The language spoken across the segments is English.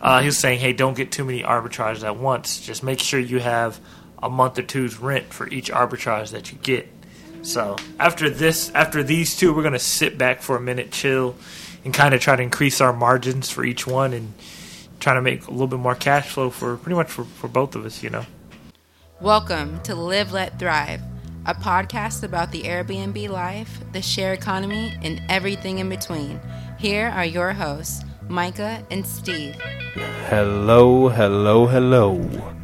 Uh, he was saying, hey, don't get too many arbitrages at once. Just make sure you have a month or two's rent for each arbitrage that you get. So after this, after these two, we're gonna sit back for a minute, chill, and kind of try to increase our margins for each one, and try to make a little bit more cash flow for pretty much for, for both of us, you know. Welcome to Live Let Thrive, a podcast about the Airbnb life, the share economy, and everything in between. Here are your hosts, Micah and Steve. Hello, hello, hello.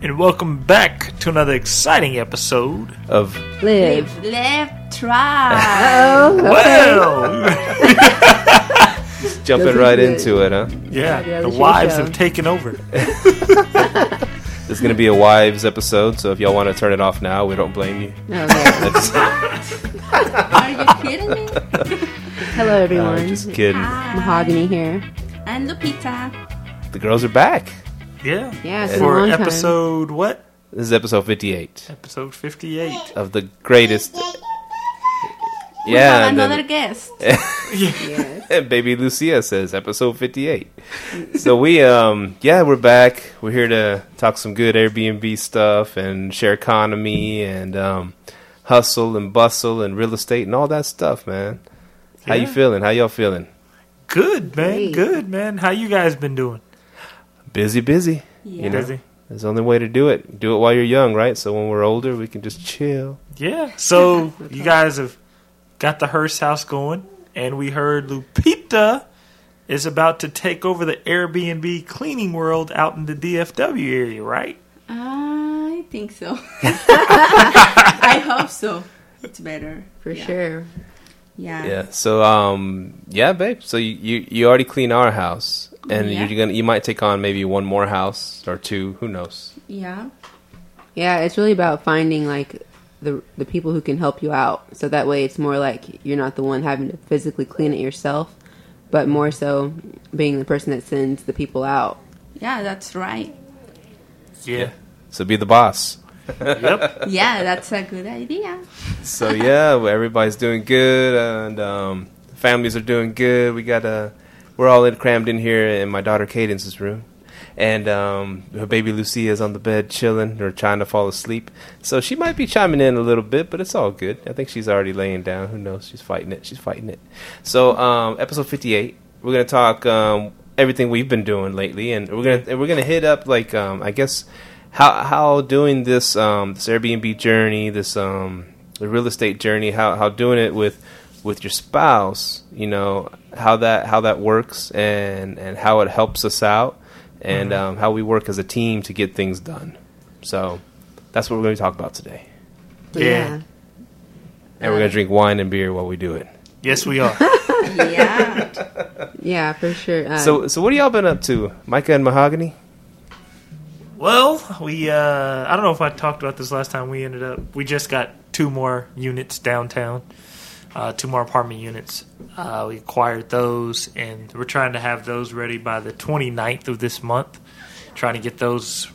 And welcome back to another exciting episode. Of Live. Let Thrive. Oh, okay. Well, jumping This is right good. into it, huh? yeah, Yeah, the the wives show. have taken over. This is going to be a wives episode, so if y'all want to turn it off now, we don't blame you. Okay. That's, Are you kidding me? Hello, uh, everyone. just kidding. Mahogany here. And Lupita. The girls are back. Yeah, Yeah, it's been a for long time. episode what? This is episode 58 Episode fifty-eight. of the greatest. We Yeah, have and then- another guest. Yes. And baby Lucia says episode 58. so we um yeah, we're back. We're here to talk some good Airbnb stuff and share economy and um hustle and bustle and real estate and all that stuff, man. How you Yeah. feeling? How y'all feeling? Good man, Great. good man. How you guys been doing? Busy, busy. Yeah. You know, Busy? That's the only way to do it. Do it while you're young, right? So when we're older, we can just chill. Yeah. So you guys have got the Hurst house going, and we heard Lupita is about to take over the Airbnb cleaning world out in the DFW area, right? I think so. I hope so. It's better. For Yeah. sure. Yeah. Yeah. So um yeah, babe. So you you, you already clean our house, and Yeah. you're gonna you might take on maybe one more house or two. Who knows? Yeah. Yeah, it's really about finding like the the people who can help you out. So that way, it's more like you're not the one having to physically clean it yourself, but more so being the person that sends the people out. Yeah, that's right. Yeah. So be the boss. Yep. Yeah, that's a good idea. So yeah, well, everybody's doing good, and um, families are doing good. We got a, we're all in, crammed in here in my daughter Cadence's room, and um, her baby Lucia is on the bed chilling or trying to fall asleep. So she might be chiming in a little bit, but it's all good. I think she's already laying down. Who knows? She's fighting it. She's fighting it. So um, episode fifty-eight, we're gonna talk um, everything we've been doing lately, and we're gonna and we're gonna hit up like um, I guess how how doing this um, this Airbnb journey, this um, the real estate journey, how how doing it with with your spouse, you know, how that how that works and and how it helps us out, and um, how we work as a team to get things done. So that's what we're going to talk about today, But Yeah. and we're going to drink wine and beer while we do it. Yes, we are. Yeah. yeah, for sure. Uh, So so what have y'all been up to, Micah and Mahogany? Well, we uh I don't know if I talked about this last time we ended up we just got two more units downtown. Uh, two more apartment units. Uh, we acquired those and we're trying to have those ready by the 29th of this month. Trying to get those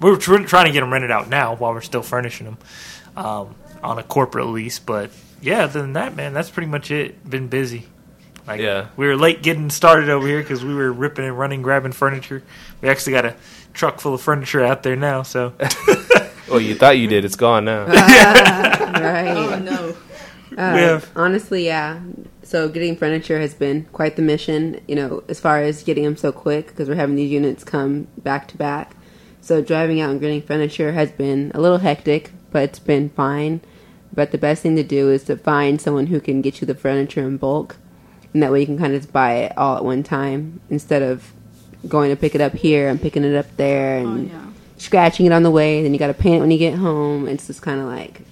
we're tr- trying to get them rented out now while we're still furnishing them um, on a corporate lease, but yeah, other than that, man, that's pretty much it. Been busy. Like, Yeah. we were late getting started over here because we were ripping and running, grabbing furniture. We actually got a truck full of furniture out there now. So Oh, you thought you did. It's gone now. right. Oh no. Uh, We have- honestly, yeah. So getting furniture has been quite the mission, you know, as far as getting them so quick because we're having these units come back to back. So driving out and getting furniture has been a little hectic, but it's been fine. But the best thing to do is to find someone who can get you the furniture in bulk, and that way you can kind of just buy it all at one time instead of going to pick it up here and picking it up there Oh and yeah. scratching it on the way. Then you got to paint it when you get home. It's just kind of like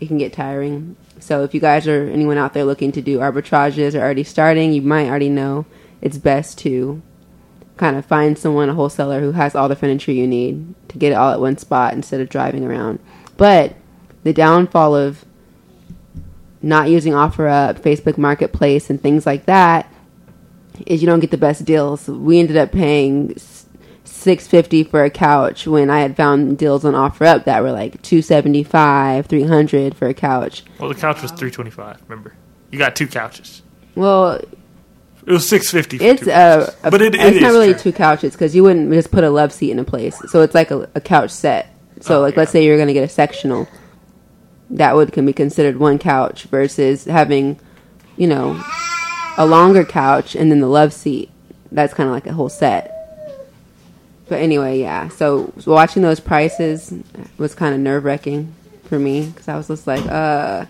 it can get tiring. So if you guys or anyone out there looking to do arbitrages or already starting, you might already know it's best to kind of find someone, a wholesaler who has all the furniture you need to get it all at one spot instead of driving around. But the downfall of not using OfferUp, Facebook Marketplace, and things like that is you don't get the best deals. We ended up paying six fifty for a couch when I had found deals on OfferUp that were like two seventy five, three hundred for a couch. well, the couch was 325. Remember, you got two couches. Well, It was six fifty. It's a, a but it, it it's not really true. two couches because you wouldn't just put a love seat in a place. So it's like a, a couch set. So Oh, like, let's say you're gonna get a sectional, that would can be considered one couch versus having, you know, a longer couch and then the love seat. That's kind of like a whole set. But anyway, yeah. So watching those prices was kind of nerve wracking for me because I was just like, uh,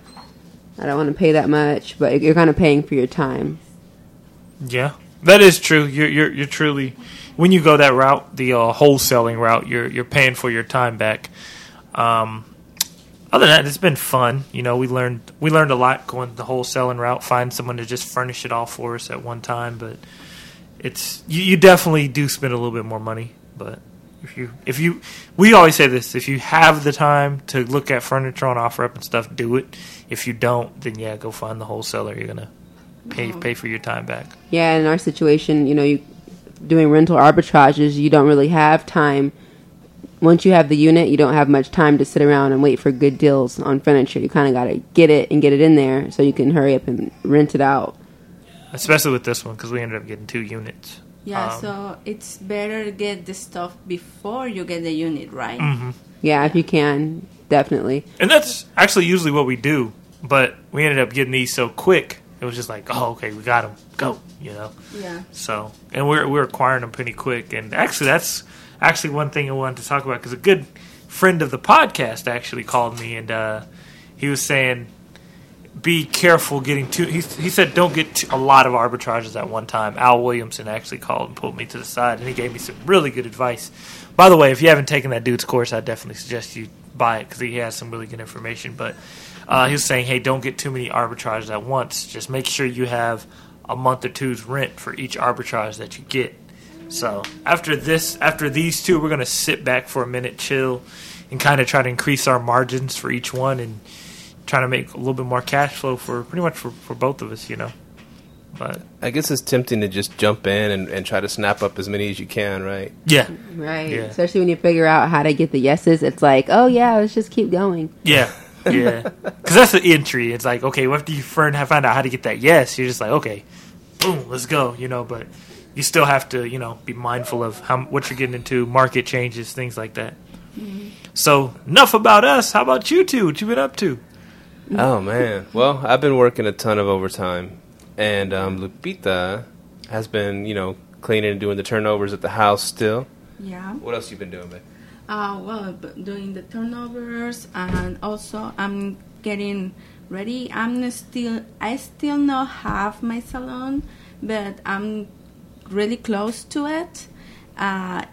I don't want to pay that much, but you're kind of paying for your time. Yeah, that is true. You're you're you're truly when you go that route, the uh, wholesaling route, you're you're paying for your time back. Um, other than that, it's been fun. You know, we learned we learned a lot going the wholesaling route. Find someone to just furnish it all for us at one time, but it's you, you definitely do spend a little bit more money. But if you if you we always say this: if you have the time to look at furniture on offer up and stuff, do it. If you don't, then yeah, go find the wholesaler. You're gonna pay pay for your time back. Yeah, in our situation, you know, you doing rental arbitrages, you don't really have time. Once you have the unit, you don't have much time to sit around and wait for good deals on furniture. You kind of got to get it and get it in there so you can hurry up and rent it out. especially with this one because we ended up getting two units. Yeah, Um, so it's better to get the stuff before you get the unit, right? Mm-hmm. Yeah, if you can, definitely. And that's actually usually what we do, but we ended up getting these so quick. It was just like, oh, okay, we got them, go, you know. Yeah. So, and we're we're acquiring them pretty quick. And actually, that's actually one thing I wanted to talk about because a good friend of the podcast actually called me and uh, he was saying, be careful getting too. He, he said, don't get too, a lot of arbitrages at one time. Al Williamson actually called and pulled me to the side, and he gave me some really good advice. By the way, if you haven't taken that dude's course, I definitely suggest you buy it because he has some really good information. But uh, he was saying, hey, don't get too many arbitrages at once. Just make sure you have a month or two's rent for each arbitrage that you get. So after this, after these two, we're gonna sit back for a minute, chill, and kind of try to increase our margins for each one, and trying to make a little bit more cash flow for pretty much for, for both of us, you know. But I guess it's tempting to just jump in and, and try to snap up as many as you can, right? yeah, Right. Yeah. Especially when you figure out how to get the yeses. It's like, oh, yeah, let's just keep going. yeah, yeah. Because that's the entry. It's like okay, after you find find out how to get that yes, you're just like okay, boom, let's go, you know. But you still have to you know be mindful of how what you're getting into, market changes, things like that. So enough about us. How about you two? What you been up to? Oh man. Well, I've been working a ton of overtime, and um, Lupita has been, you know, cleaning and doing the turnovers at the house still. Yeah. What else you been doing, babe? Uh, well, doing the turnovers and also I'm getting ready. I'm still, I still not have my salon, but I'm really close to it. Uh,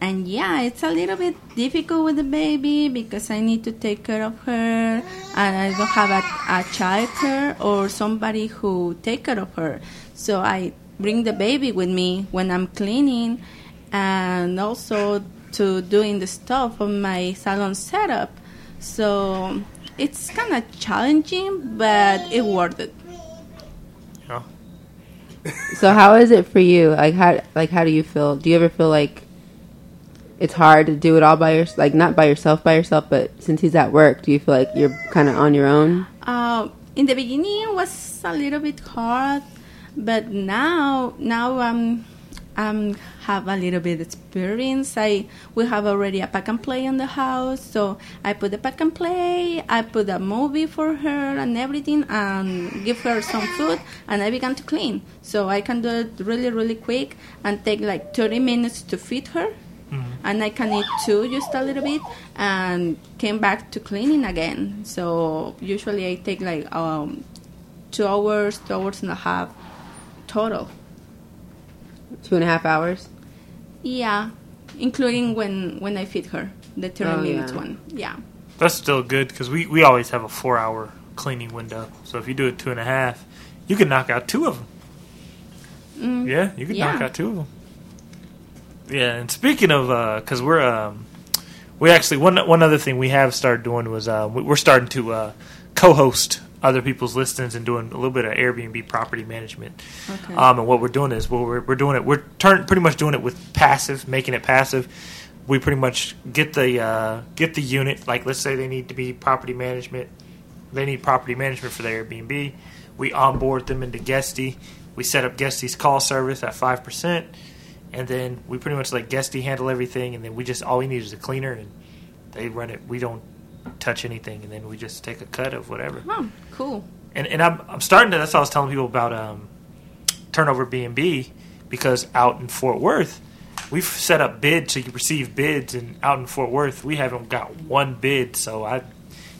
and yeah, it's a little bit difficult with the baby because I need to take care of her, and I don't have a, a childcare or somebody who take care of her. So I bring the baby with me when I'm cleaning, and also to doing the stuff on my salon setup. So it's kind of challenging, but it worth it. Yeah. So how is it for you? Like how like how do you feel? Do you ever feel like it's hard to do it all by yourself? Like not by yourself, by yourself, but since he's at work, do you feel like you're kind of on your own? Uh, in the beginning, it was a little bit hard, but now now I'm um have a little bit experience. I we have already a pack and play in the house, so I put the pack and play. I put a movie for her and everything, and give her some food, and I began to clean. So I can do it really really quick and take like 30 minutes to feed her and I can eat too just a little bit and came back to cleaning again. So usually I take like um, two hours, two hours and a half total. Two and a half hours. Yeah, including when when I feed her the 30 Oh, minutes yeah. one. Yeah. That's still good because we, we always have a four hour cleaning window. So if you do it two and a half, you can knock out two of them. Mm, Yeah, you can knock out two of them. Yeah, and speaking of, because we're um, we actually one one other thing we have started doing was uh, we- we're starting to uh, co-host other people's listings and doing a little bit of Airbnb property management. Okay. Um, and what we're doing is well, we're we're doing it. We're turn pretty much doing it with passive, making it passive. We pretty much get the uh, get the unit. Like let's say they need to be property management. They need property management for their Airbnb. We onboard them into Guesty. We set up Guesty's call service at five percent, and then we pretty much let Guesty handle everything, and then we just all we need is a cleaner, and they run it. We don't touch anything, and then we just take a cut of whatever. Oh, cool. And and I'm I'm starting to. That's what I was telling people about um, TurnoverBnB because out in Fort Worth, we've set up bids so you receive bids, and out in Fort Worth, we haven't got one bid. So I,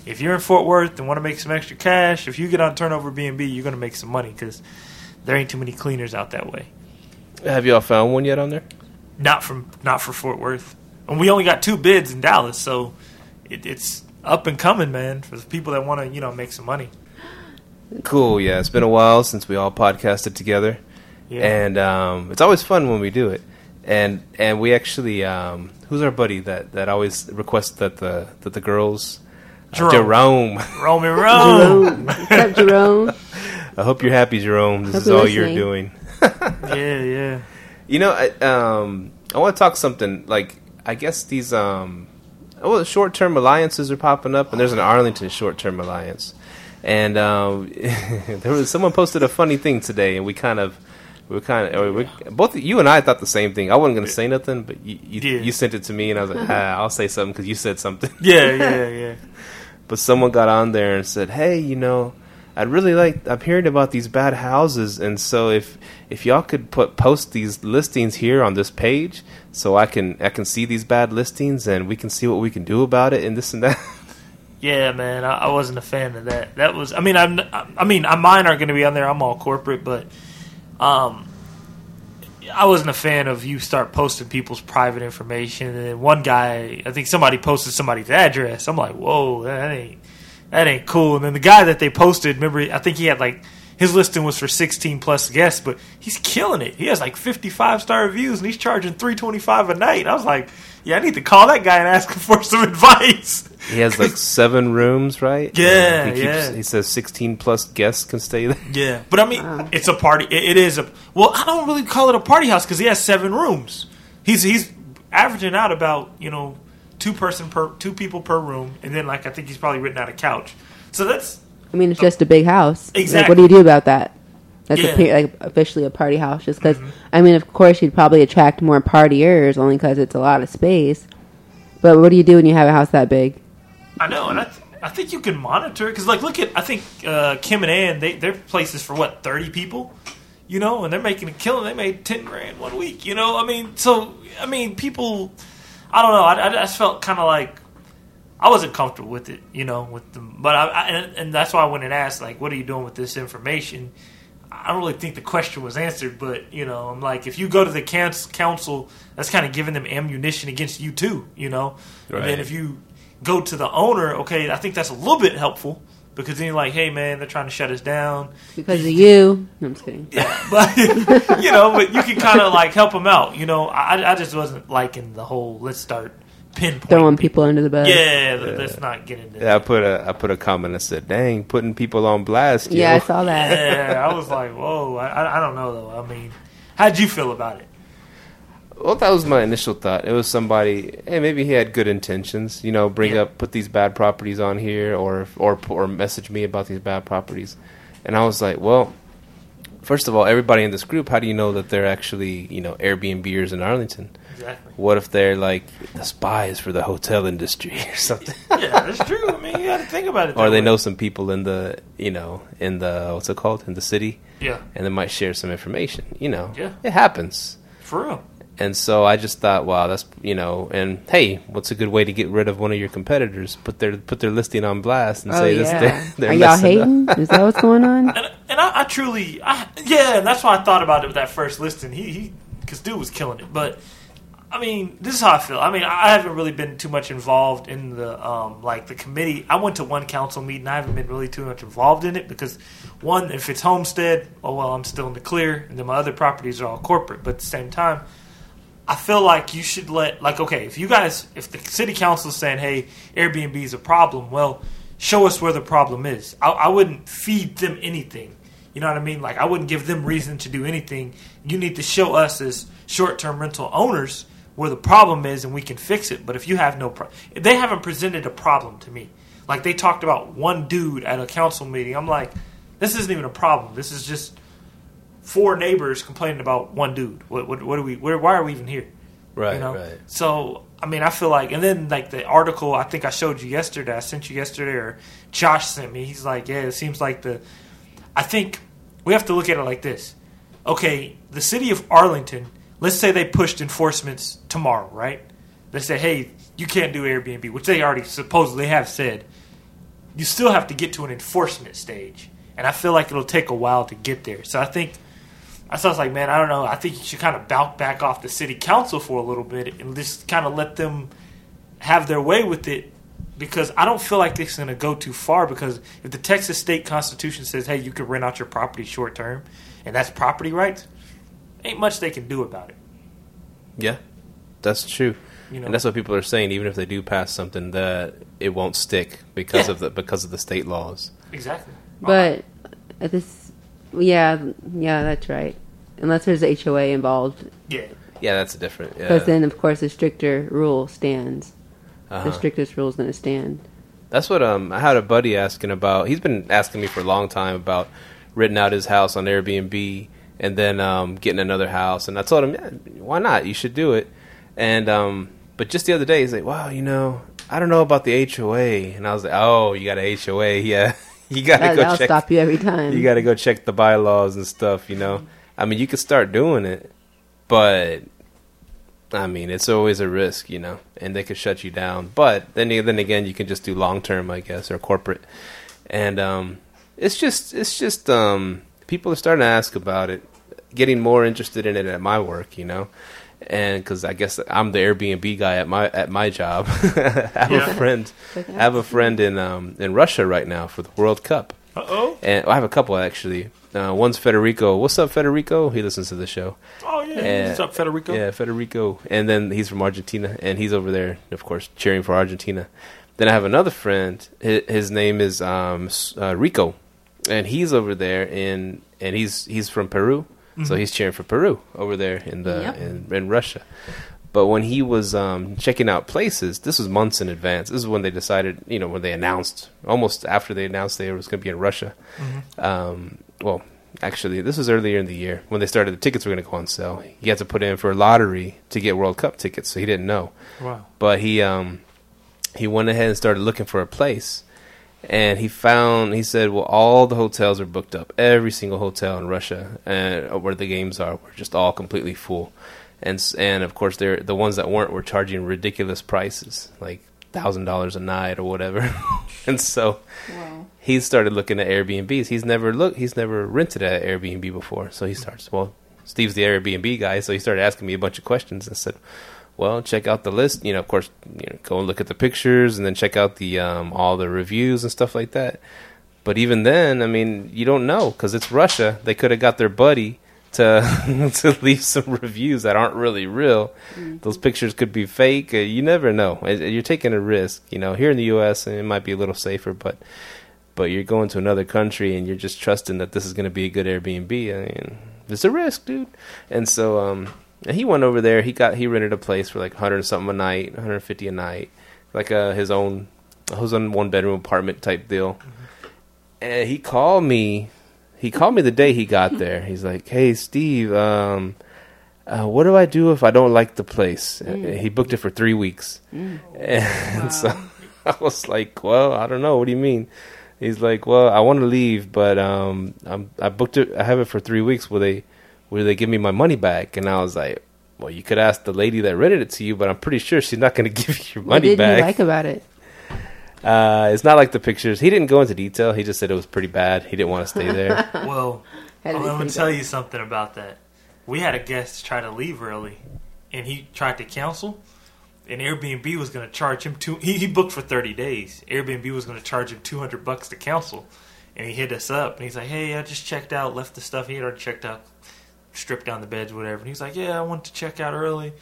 if you're in Fort Worth and want to make some extra cash, if you get on TurnoverBnB, you're going to make some money because there ain't too many cleaners out that way. Have y'all found one yet on there? Not from not for Fort Worth, and we only got two bids in Dallas, so it, it's up and coming, man, for the people that want to you know make some money. Cool. Yeah, it's been a while since we all podcasted together, Yeah. and um, it's always fun when we do it. And and we actually, um, who's our buddy that, that always requests that the that the girls, uh, Jerome. Jerome. Roman Rome. Jerome. What's up, Jerome? I hope you're happy, Jerome. This Hope is you're all you're doing. yeah, yeah. You know, I, um, I want to talk something like I guess these um, well, short term alliances are popping up, and there's an Arlington short term alliance, and um, there was someone posted a funny thing today, and we kind of. We were kind of or we, both you and I thought the same thing. I wasn't going to say nothing, but you you, Yeah. you sent it to me, and I was like, ah, I'll say something because you said something. Yeah, yeah, yeah. But someone got on there and said, "Hey, you know, I'd really like. I'm hearing about these bad houses, and so if if y'all could put post these listings here on this page, so I can I can see these bad listings, and we can see what we can do about it, and this and that." Yeah, man, I, I wasn't a fan of that. That was, I mean, I'm, I mean, I- mine aren't going to be on there. I'm all corporate, but, um, I wasn't a fan of you start posting people's private information. And one guy, I think somebody posted somebody's address. I'm like, whoa, that ain't, that ain't cool. And then the guy that they posted, remember, I think he had like his listing was for 16 plus guests, but he's killing it. He has like 55 star reviews, and he's charging 325 a night. I was like, yeah, I need to call that guy and ask him for some advice. he has like seven rooms, right? Yeah, he keeps, yeah. He says 16 plus guests can stay there. Yeah, but I mean, ah, it's a party. It, it is a well. I don't really call it a party house because he has seven rooms. He's he's averaging out about you know two person per two people per room, and then like I think he's probably written out a couch. So that's I mean, it's just a big house. Like, Exactly. what do you do about that? That's Yeah. a, like officially a party house. Just because, I mean, of course, you'd probably attract more partiers only because it's a lot of space. But what do you do when you have a house that big? I know, and I th- I think you can monitor it because like look at I think uh, Kim and Ann they their places for what thirty people, you know, and they're making a killing. They made ten grand one week, you know. I mean, so I mean, people, I don't know. I, I just felt kind of like I wasn't comfortable with it, you know, with them. But I, I and, and that's why I went and asked, like, what are you doing with this information? I don't really think the question was answered, but you know, I'm like, if you go to the council, council that's kind of giving them ammunition against you too, you know. And then if you go to the owner, okay, I think that's a little bit helpful because then you're like, hey man, they're trying to shut us down. Because of you. No, I'm just kidding. Yeah, but you know, but you can kind of like help them out. You know, I, I just wasn't liking the whole let's start pinpointing Throwing people under the bus. Yeah, let- let's not get into Yeah, I put a I put a comment that said, "Dang, putting people on blast." yo." Yeah, I saw that. Yeah, I was like, whoa, I, I- I don't know though. I mean, how'd you feel about it? Well, that was my initial thought. It was somebody, hey, maybe he had good intentions. You know, bring Yeah. up, put these bad properties on here, or or or message me about these bad properties. And I was like, well, first of all, everybody in this group, how do you know that they're actually, you know, Airbnbers in Arlington? Exactly. What if they're like the spies for the hotel industry or something? Yeah, that's true. I mean, you got to think about it. or they way. know some people in the, you know, in the what's it called, in the city, Yeah, and they might share some information. You know, Yeah. it happens. for real. And so I just thought, wow, that's you know, and hey, what's a good way to get rid of one of your competitors? Put their put their listing on blast and Oh, say yeah. this. They're, they're Are y'all messing up. hating? Is that what's going on? And and I, I truly, I, yeah, and that's why I thought about it with that first listing. He, he, because dude was killing it. But I mean, this is how I feel. I mean, I haven't really been too much involved in the um, like the committee. I went to one council meeting. I haven't been really too much involved in it because one, if it's homestead, oh well, I'm still in the clear, and then my other properties are all corporate. But at the same time. I feel like you should let like okay if you guys if the city council is saying hey Airbnb is a problem well show us where the problem is I, I wouldn't feed them anything you know what I mean like I wouldn't give them reason to do anything you need to show us as short term rental owners where the problem is and we can fix it but if you have no pro- they haven't presented a problem to me like they talked about one dude at a council meeting I'm like this isn't even a problem this is just four neighbors complaining about one dude. What what, what are we? Where, why are we even here? Right, you know? right. So I mean, I feel like, and then like the article I think I showed you yesterday, I sent you yesterday, or Josh sent me. He's like, yeah, it seems like the. I think we have to look at it like this. Okay, the city of Arlington. Let's say they pushed enforcements tomorrow, right? They say, hey, you can't do Airbnb, which they already supposedly have said. You still have to get to an enforcement stage, and I feel like it'll take a while to get there. So I think I was like, man, I don't know. I think you should kind of back back off the city council for a little bit and just kind of let them have their way with it because I don't feel like this is going to go too far because if the Texas state constitution says, hey, you can rent out your property short term and that's property rights, ain't much they can do about it. Yeah, that's true. You know? and that's what people are saying. Even if they do pass something, that it won't stick because Yeah. of the because of the state laws. Exactly. But at this, yeah, yeah, that's right. Unless there's HOA involved, Yeah. Yeah, that's different. Yeah, because then of course the stricter rule stands. Uh-huh. The strictest rule is going to stand. That's what um I had a buddy asking about. He's been asking me for a long time about renting out his house on Airbnb and then um getting another house. And I told him, yeah, why not? You should do it. And um but just the other day he's like, wow, you know, I don't know about the HOA. And I was like, oh, you got a HOA? Yeah, you got to That, go check. stop you every time. You got to go check the bylaws and stuff. You know, I mean, you could start doing it, but I mean, it's always a risk, you know, and they could shut you down. But then, then again, you can just do long term, I guess, or corporate. And um, it's just, it's just, um, people are starting to ask about it, getting more interested in it at my work, you know, and because I guess I'm the Airbnb guy at my at my job. I have Yeah. a friend, I have a friend in um in Russia right now for the World Cup. Uh oh. And I have a couple actually. Uh, one's Federico. What's up, Federico? He listens to the show. Oh, yeah. Yeah. What's up, Federico? Yeah, Federico. And then he's from Argentina, and he's over there, of course, cheering for Argentina. Then I have another friend. His, his name is um, uh, Rico, and he's over there in, and he's he's from Peru, so he's cheering for Peru over there in the Yep. in, in Russia. But when he was um, checking out places, this was months in advance. This is when they decided, you know, when they announced, almost after they announced they was going to be in Russia. Um, well, actually, this was earlier in the year when they started. The tickets were going to go on sale. He had to put in for a lottery to get World Cup tickets, so he didn't know. Wow. But he um, he went ahead and started looking for a place, and he found. He said, "Well, all the hotels are booked up. Every single hotel in Russia and uh, where the games are were just all completely full." And and of course, they're the ones that weren't were charging ridiculous prices, like thousand dollars a night or whatever. and so Wow. he started looking at Airbnbs. He's never looked. He's never rented at Airbnb before. So he starts. Well, Steve's the Airbnb guy, so he started asking me a bunch of questions. and said, "Well, check out the list. You know, of course, you know, go and look at the pictures, and then check out the um, all the reviews and stuff like that." But even then, I mean, you don't know because it's Russia. They could have got their buddy to to leave some reviews that aren't really real. Those pictures could be fake. Uh, you never know. Uh, You're taking a risk. You know, here in the U.S., it might be a little safer, but but you're going to another country and you're just trusting that this is going to be a good Airbnb. I mean, it's a risk, dude. And so, um, and he went over there. He got he rented a place for like 100 something a night, 150 a night, like uh, his own his own one bedroom apartment type deal. And he called me. He called me the day he got there. He's like, "Hey, Steve, um, uh, what do I do if I don't like the place?" Uh, He booked it for three weeks, and so I was like, "Well, I don't know. What do you mean?" He's like, "Well, I want to leave, but um, I'm, I booked it. I have it for three weeks. Will they, will they give me my money back?" And I was like, "Well, you could ask the lady that rented it to you, but I'm pretty sure she's not going to give you your What money did back." you like about it? uh, it's not like the pictures. He didn't go into detail. He just said it was pretty bad. He didn't want to stay there. Well, Had to I'm going to tell you something about that. We had a guest try to leave early, and he tried to cancel. And Airbnb was going to charge him two. He, he booked for 30 days. Airbnb was going to charge him 200 bucks to cancel, and he hit us up and he's like, "Hey, I just checked out, left the stuff. He had already checked out, stripped down the beds, whatever." And he's like, "Yeah, I want to check out early."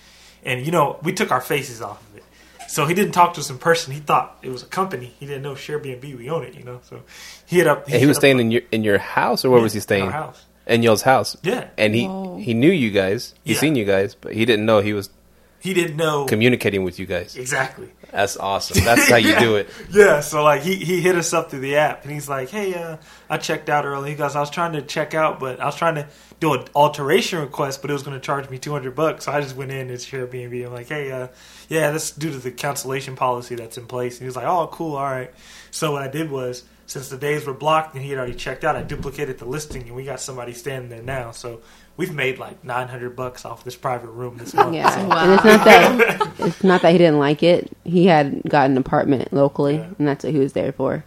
And you know, we took our faces off of it, so he didn't talk to us in person. He thought it was a company. He didn't know Airbnb. We own it, you know. So he hit up. And he hit was up- staying in your in your house, or where was he in staying? our house. In y'all's house. Yeah. And he Whoa. he knew you guys. He Yeah. seen you guys, but he didn't know he was he didn't know Communicating with you guys. exactly. That's awesome. That's how you do it. Yeah, so like he, he hit us up through the app and he's like, Hey, uh, I checked out early. He goes, I was trying to check out, but I was trying to do an alteration request, but it was gonna charge me two hundred bucks. So I just went in and shared Airbnb. I'm like, Hey, uh, yeah, that's due to the cancellation policy that's in place. And he was like, Oh, cool, all right. So what I did was since the days were blocked and he had already checked out, I duplicated the listing and we got somebody standing there now. So we've made like nine hundred bucks off this private room this month. Yeah, So- and it's not that it's not that he didn't like it. He had got an apartment locally, Yeah. and that's what he was there for,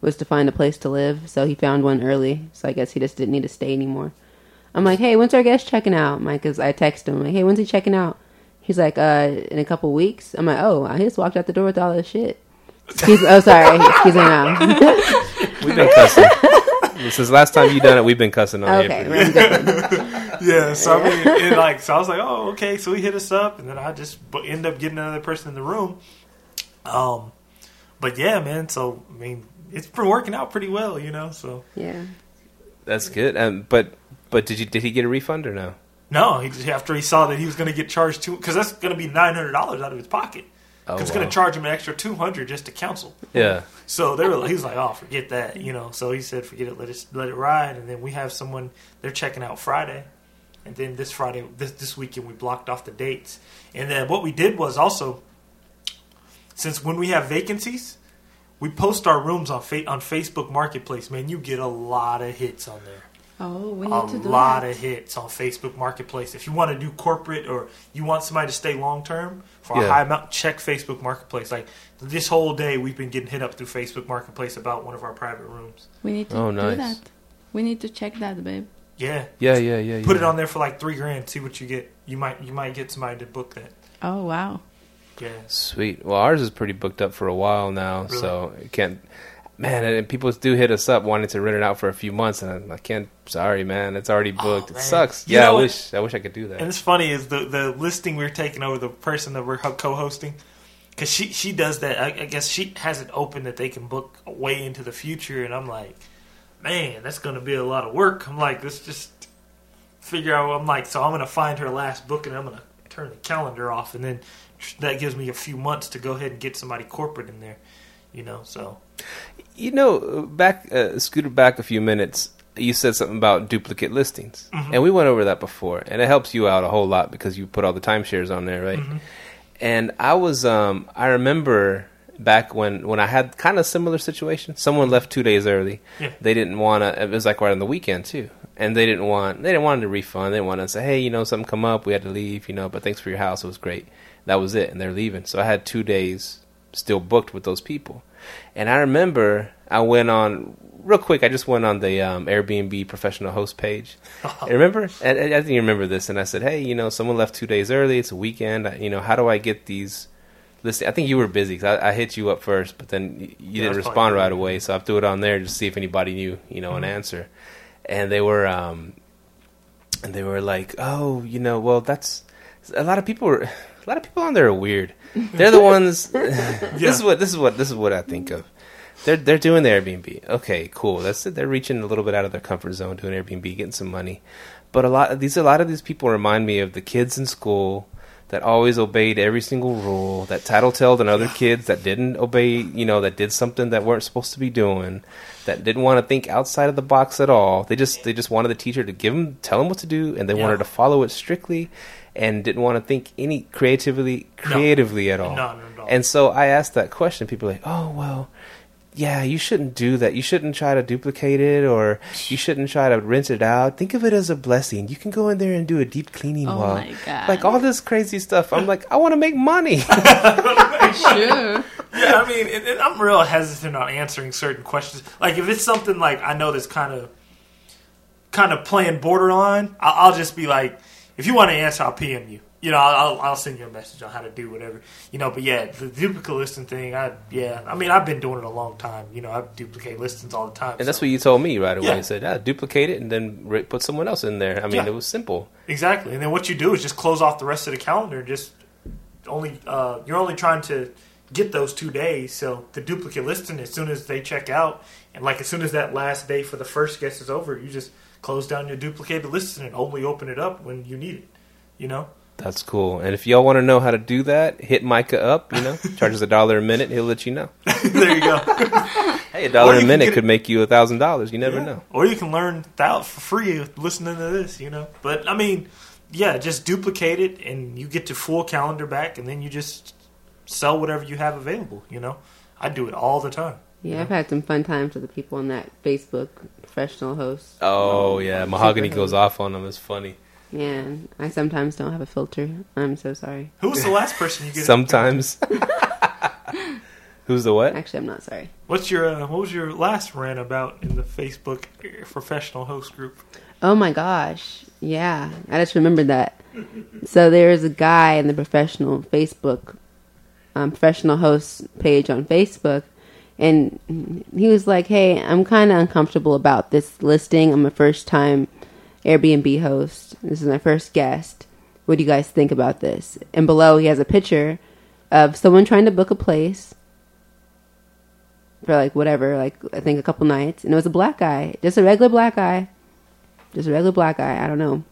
was to find a place to live. So he found one early. So I guess he just didn't need to stay anymore. I'm like, hey, when's our guest checking out? Mike, because I text him like, hey, when's he checking out? He's like, uh, in a couple weeks. I'm like, oh, I just walked out the door with all this shit. He's, oh, sorry, excuse me now. We've been cussing. Since last time you done it, we've been cussing on okay, April. we're. Yeah, so I mean, it like, so I was like, oh, okay. So he hit us up, and then I just end up getting another person in the room. Um, but yeah, man. So I mean, it's been working out pretty well, you know. So yeah. That's good. Um, but but did you did he get a refund or no? no, he after he saw that he was going to get charged two, because that's going to be nine hundred dollars out of his pocket. Oh, it's wow. going to charge him an extra two hundred just to counsel. Yeah. So they were, he was like, "Oh, forget that," you know. So he said, "Forget it, let it let it ride." And then we have someone they're checking out Friday, and then this Friday, this this weekend, we blocked off the dates. And then what we did was also, since when we have vacancies, we post our rooms on fa- on Facebook Marketplace. Man, you get a lot of hits on there Oh, we need a to do lot that. of hits on Facebook Marketplace. If you want to do corporate or you want somebody to stay long term for a high amount, check Facebook Marketplace. Like this whole day, we've been getting hit up through Facebook Marketplace about one of our private rooms. We need to Oh, do that. We need to check that, babe. Yeah, Yeah, yeah, yeah. put yeah. it on there for like three grand. See what you get. You might you might get somebody to book that. Oh wow. Yeah, Sweet. Well, ours is pretty booked up for a while now, Really? so it can't. Man, and people do hit us up wanting to rent it out for a few months, and I'm- can't. Sorry, man, it's already oh, booked. it Oh, man. sucks. You yeah, I know what? wish. I wish I could do that. and it's funny is the the listing we're taking over the person that we're co-hosting. Cause she she does that. I, I guess she has it open that they can book way into the future, and I'm like, man, that's gonna be a lot of work. I'm like, let's just figure out. I'm like, so I'm gonna find her last book, and I'm gonna turn the calendar off, and then that gives me a few months to go ahead and get somebody corporate in there, you know. So You know, back uh, scooted back a few minutes. You said something about duplicate listings, Mhm. and we went over that before, and it helps you out a whole lot because you put all the timeshares on there, right? Mhm. And I was, um, I remember back when when I had kind of similar situation. Someone left two days early. Yeah. They didn't want to. It was like right on the weekend too, and they didn't want they didn't want a refund. They didn't want to say, hey, you know, something come up, we had to leave, you know, but thanks for your house, it was great. That was it, and they're leaving. So I had two days still booked with those people, and I remember I went on real quick. I just went on the um, Airbnb professional host page. I remember, I think you remember this, and I said, hey, you know, someone left two days early. It's a weekend. You know, how do I get these? Listen, I think you were busy because I, I hit you up first, but then you, Yeah, didn't respond right away. So I threw it on there just to see if anybody knew, you know, an Mhm. answer. And they were, um, and they were like, "Oh, you know, well, that's a lot of people. Are, a lot of people on there are weird. They're the ones. This is what this is what this is what I think of. They're they're doing the Airbnb. Okay, cool. That's it. They're reaching a little bit out of their comfort zone, doing Airbnb, getting some money. But a lot of these a lot of these people remind me of the kids in school that always obeyed every single rule, that tattletaled on other kids that didn't obey, you know, that did something that weren't supposed to be doing, that didn't want to think outside of the box at all. They just they just wanted the teacher to give them tell them what to do, and they wanted to follow it strictly, and didn't want to think any creatively creatively at all. No, not at all. And so I asked that question. People are like, oh well, yeah, you shouldn't do that. You shouldn't try to duplicate it, or you shouldn't try to rinse it out. Think of it as a blessing. You can go in there and do a deep cleaning Oh while, my god. like all this crazy stuff. I'm like, I want to make money. sure. yeah, I mean, and, and I'm real hesitant on answering certain questions. Like if it's something like I know that's kind of, kind of playing borderline, I'll, I'll just be like, if you want to answer, I'll PM you. You know, I'll, I'll send you a message on how to do whatever. You know, but yeah, the duplicate listing thing, I yeah, I mean, I've been doing it a long time. You know, I duplicate listings all the time. and that's what you told me right away. Yeah. You said, ah, duplicate it and then put someone else in there. I mean, Yeah. it was simple. Exactly, and then what you do is just close off the rest of the calendar. Just only uh, you're only trying to get those two days. So the duplicate listing, as soon as they check out, and like as soon as that last day for the first guest is over, you just close down your duplicated listing and only open it up when you need it. You know, That's cool. And if y'all want to know how to do that, hit Micah up. You know, charges a dollar a minute. He'll let you know. there you go. Hey, a dollar a minute could it- make you a thousand dollars. You never Yeah. know. Or you can learn that for free listening to this, you know. But I mean, yeah, just duplicate it and you get your full calendar back and then you just sell whatever you have available, you know. I do it all the time. Yeah, I've had some fun times with the people on that Facebook professional host. Oh yeah, mahogany Super goes off on them. It's funny. Yeah, I sometimes don't have a filter. I'm so sorry. Who was the last person you get? Sometimes. Who's the what? Actually, I'm not sorry. What's your uh, what was your last rant about in the Facebook professional host group? Oh my gosh. Yeah, I just remembered that. So there's a guy in the professional Facebook, um, professional host page on Facebook, and he was like, "Hey, I'm kind of uncomfortable about this listing. I'm a first time Airbnb host. This is my first guest. What do you guys think about this?" And below, he has a picture of someone trying to book a place for like whatever, like I think a couple nights, and it was a black guy, just a regular black guy just a regular black guy. I don't know.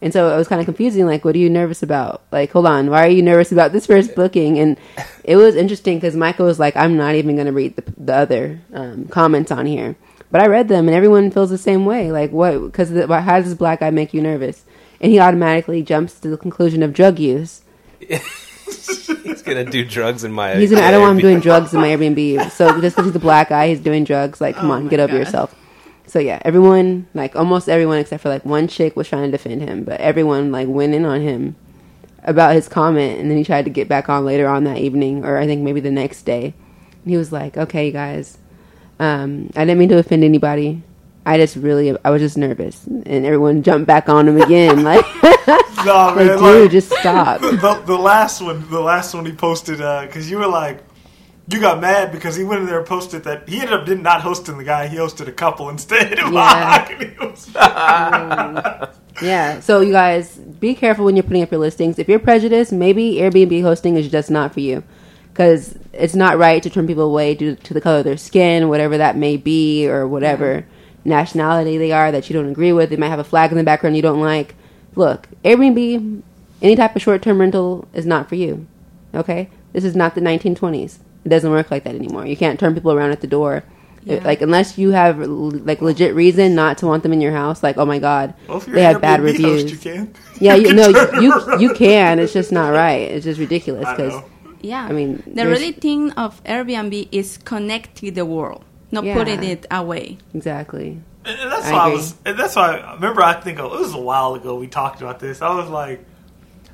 And so it was kind of confusing. Like, what are you nervous about? Like, hold on, why are you nervous about this first booking? And it was interesting because Michael was like, I'm not even going to read the, the other um, comments on here. But I read them, and everyone feels the same way. Like, what? Because how does this black guy make you nervous? And he automatically jumps to the conclusion of drug use. He's gonna do drugs in my. He's gonna. I don't want him doing drugs in my Airbnb. So just because he's a black guy, he's doing drugs. Like, come Oh on, my get over God. yourself. So yeah, everyone, like almost everyone except for like one chick was trying to defend him, but everyone like went in on him about his comment, and then he tried to get back on later on that evening, or I think maybe the next day. And he was like, "Okay, you guys, um, I didn't mean to offend anybody. I just really, I was just nervous." And everyone jumped back on him again, like, No, like, man, dude, like, just stop. the, the last one, the last one he posted, because you were like, you got mad because he went in there and posted that he ended up did not hosting the guy, he hosted a couple instead. Yeah. It Yeah. So you guys be careful when you're putting up your listings. If you're prejudiced, maybe Airbnb hosting is just not for you. Because it's not right to turn people away due to the color of their skin, whatever that may be, or whatever nationality they are that you don't agree with. They might have a flag in the background you don't like. Look, Airbnb, any type of short term rental is not for you. Okay? This is not the 1920s. It doesn't work like that anymore. You can't turn people around at the door. Yeah. Like unless you have like legit reason not to want them in your house, like oh my god, well, they an have bad reviews. host, you can. Yeah, you can know you around. you can. It's just not right. It's just ridiculous because. Yeah. I mean, the there's- really thing of Airbnb is connect to the world, not Yeah. putting it away. exactly. And and that's I why I was. And that's why I remember. I think oh, it was a while ago we talked about this. I was like,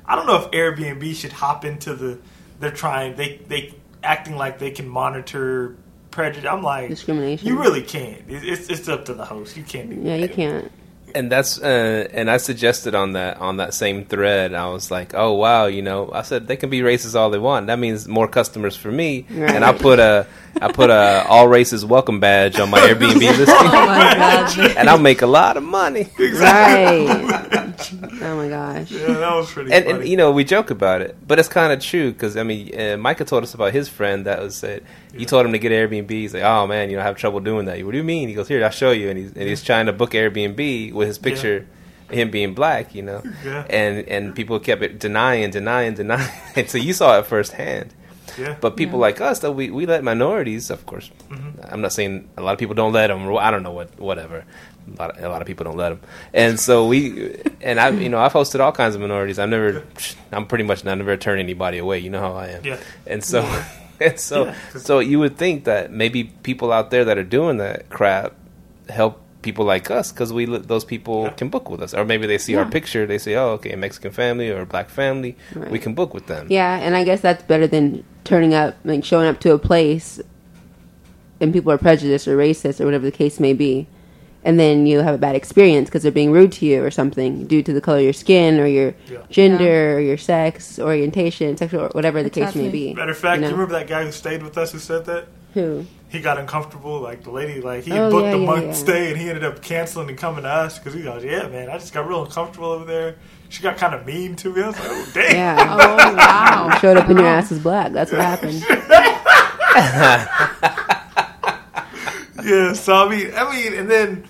I don't know if Airbnb should hop into the. They're trying. They they acting like they can monitor prejudice. I'm like Discrimination. You really can't. It, it's it's up to the host. You can't do. Yeah, you can't. and that's uh, and I suggested on that on that same thread. I was like, oh wow, you know, I said they can be racist all they want. That means more customers for me. Right. And I put a I put a all races welcome badge on my Airbnb listing, Oh my god. and I'll make a lot of money. Right. oh my gosh. Yeah, that was pretty. And, funny. and you know we joke about it, but it's kind of true because I mean, uh, Micah told us about his friend that was said. You told him to get Airbnb. He's like, "Oh man, you know, I have trouble doing that." What do you mean? He goes, "Here, I'll show you." And he's and he's trying to book Airbnb with his picture, him being black, you know, Yeah. and and people kept it denying, denying, denying. and so you saw it firsthand. yeah. But people Yeah. like us, though, we, we let minorities, of course. I'm not saying a lot of people don't let them. I don't know what, whatever. A lot, of, a lot of people don't let them, and so we, and I, you know, I've hosted all kinds of minorities. I've never, I'm pretty much not never turn anybody away. You know how I am. Yeah. And so, and so, Yeah, 'cause- so you would think that maybe people out there that are doing that crap help people like us because we those people Yeah. can book with us, or maybe they see our picture, they say, "Oh, okay, a Mexican family or a black family, we can book with them." Yeah, and I guess that's better than turning up, like showing up to a place, and people are prejudiced or racist or whatever the case may be, and then you have a bad experience because they're being rude to you or something due to the color of your skin or your Yeah. gender or your sex orientation, sexual or whatever the case may be. Matter of fact, you you, remember that guy who stayed with us who said that? Who? He got uncomfortable. Like the lady, like he Oh, booked yeah, a yeah, month yeah. stay, and he ended up canceling and coming to us because he goes, "Yeah, man, I just got real uncomfortable over there." She got kind of mean to me. I was like, "Oh, damn." Yeah. Oh wow. Showed up and your ass is black. That's what happened. Yeah, so I mean, I mean, and then,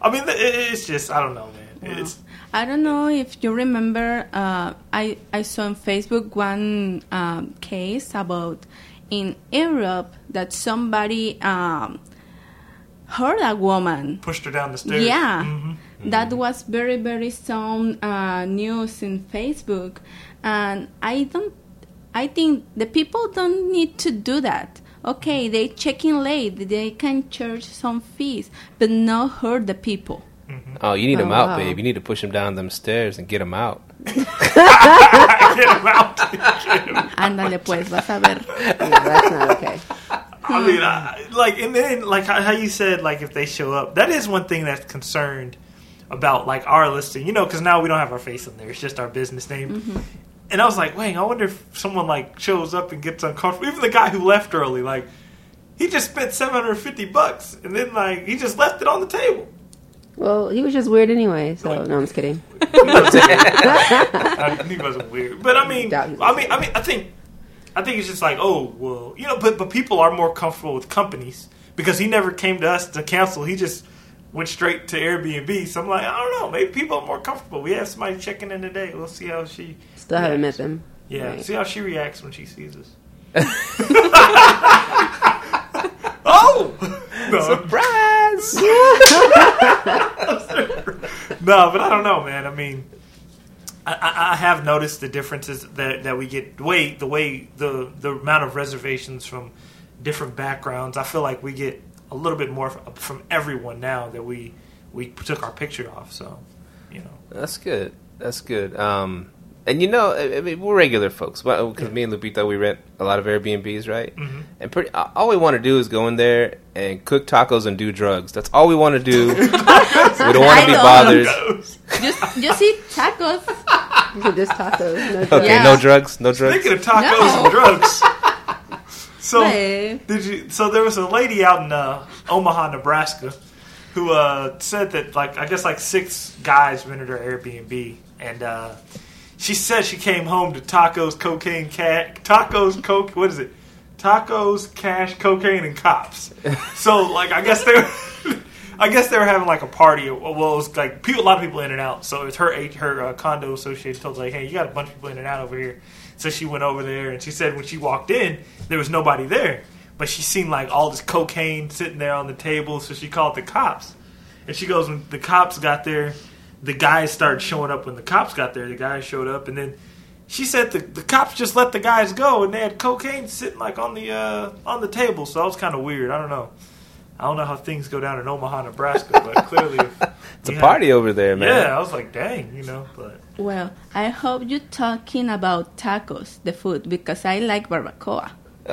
I mean, it's just, I don't know, man. It's I don't know if you remember. Uh, I I saw on Facebook one um, case about in Europe that somebody um, hurt a woman. Pushed her down the stairs. Yeah, Mhm. that was very very some uh, news in Facebook, and I don't. I think the people don't need to do that. Okay, they check in late. They can charge some fees, but not hurt the people. Mm-hmm. Oh, you need Oh, him out, wow. babe. You need to push them down them stairs and get them out. Get him out. Ándale pues, vas a ver. That's not okay. I mean, I, like, and then like how, how you said, like if they show up, that is one thing that's concerned about like our listing, you know, because now we don't have our face on there; it's just our business name. Mm-hmm. And I was like, wait, I wonder if someone like shows up and gets uncomfortable. Even the guy who left early, like, he just spent seven hundred fifty bucks, and then like he just left it on the table. Well, he was just weird anyway. So no, I'm just kidding. I, he wasn't weird, but I mean, Doubt he was. I mean, I mean, I think, I think it's just like, oh, well, you know, but but people are more comfortable with companies because he never came to us to cancel. He just went straight to Airbnb. So I'm like, I don't know, maybe people are more comfortable. We have somebody checking in today. We'll see how she, Still haven't met them. yeah, Right. see how she reacts when she sees us. oh, no, Surprise! no, but I don't know, man. I mean, I, I, I have noticed the differences that, that we get. The way the way the the amount of reservations from different backgrounds. I feel like we get a little bit more from, from everyone now that we we took our picture off. So, you know, That's good. That's good. Um, and you know, I I mean, we're regular folks. Because me and Lupita, we rent a lot of Airbnbs, right? Mhm. And pretty, all we want to do is go in there and cook tacos and do drugs. That's all we want to do. we don't want to be I bothered. Just, just eat tacos. Just tacos. No Okay, drugs. Yeah. no drugs, no drugs. Speaking of tacos No. and drugs, so Hey. did you? So there was a lady out in uh, Omaha, Nebraska, who uh, said that like I guess like six guys rented her Airbnb, and uh, she said she came home to tacos, cocaine, cat, tacos, coke. What is it? Tacos, cash, cocaine, and cops. So like I guess they. Were, I guess they were having like a party. Well, it was like people, a lot of people in and out. So it's her her uh, condo associate told her like, "Hey, you got a bunch of people in and out over here." So she went over there, and she said when she walked in, there was nobody there, but she seen like all this cocaine sitting there on the table. So she called the cops, and she goes, "When the cops got there, the guys started showing up. When the cops got there, the guys showed up, and then." She said the, the cops just let the guys go, and they had cocaine sitting like on the uh, on the table. So that was kind of weird. I don't know. I don't know how things go down in Omaha, Nebraska, but clearly It's a you party over there, man. yeah, I was like, dang, you know. But Well, I hope you're talking about tacos, the food, because I like barbacoa.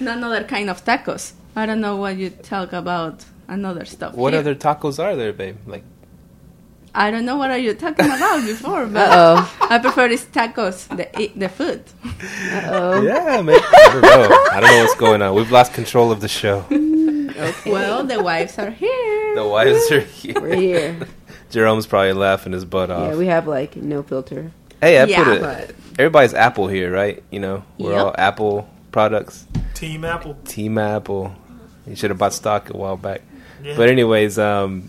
Not another kind of tacos. I don't know what you talk about. Another stuff. What here. other tacos are there, babe? Like, I don't know what are you talking about before, but Uh-oh. I prefer these tacos, the the food. Uh-oh. yeah, man. I don't know. I don't know what's going on. We've lost control of the show. Okay. Well, the wives are here. The wives are here. We're here. here. Jerome's probably laughing his butt off. Yeah, we have like no filter. hey, I Yeah, put it. But Everybody's Apple here, right? You know, we're Yep. all Apple products. Team Apple, Team Apple. You should have bought stock a while back. yeah. But anyways, um,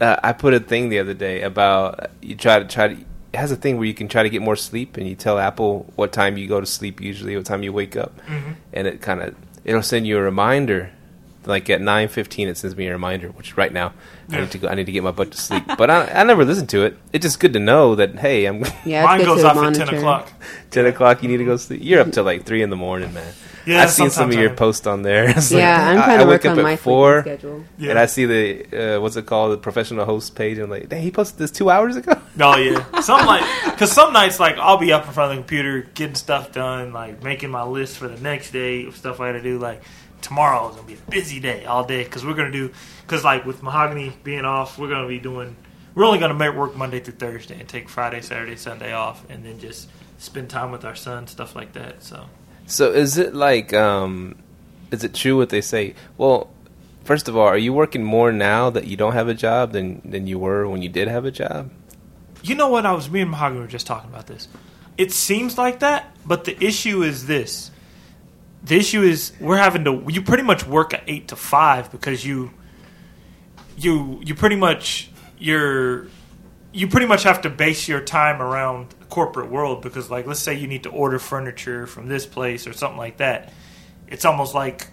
uh, I put a thing the other day about you try to try to. It has a thing where you can try to get more sleep, and you tell Apple what time you go to sleep usually, what time you wake up, Mhm. and it kind of it'll send you a reminder. Like at nine fifteen, it sends me a reminder, which right now I need to go. I need to get my butt to sleep. but I, I never listen to it. It's just good to know that hey, I'm yeah, it's Mine goes off monitor. at ten o'clock. ten o'clock. You need to go sleep. You're up till like three in the morning, man. Yeah, I've seen some of your I posts on there. It's like, Yeah, I'm I- trying I to wake work up at my four. schedule. Yeah. And I see the uh, what's it called, the professional host page. And I'm like, dang, he posted this two hours ago. Oh yeah, some like because some nights like I'll be up in front of the computer getting stuff done, like making my list for the next day of stuff I got to do. Like tomorrow is gonna be a busy day all day because we're gonna do because like with Mahogany being off, we're gonna be doing. We're only gonna make work Monday through Thursday and take Friday, Saturday, Sunday off, and then just spend time with our son, stuff like that. So So is it like, um, is it true what they say? Well, first of all, are you working more now that you don't have a job than than you were when you did have a job? You know what? I was me and Mahogany were just talking about this. It seems like that, but the issue is this. The issue is we're having to. You pretty much work at eight to five because you you you pretty much you're you pretty much have to base your time around the corporate world because like let's say you need to order furniture from this place or something like that. It's almost like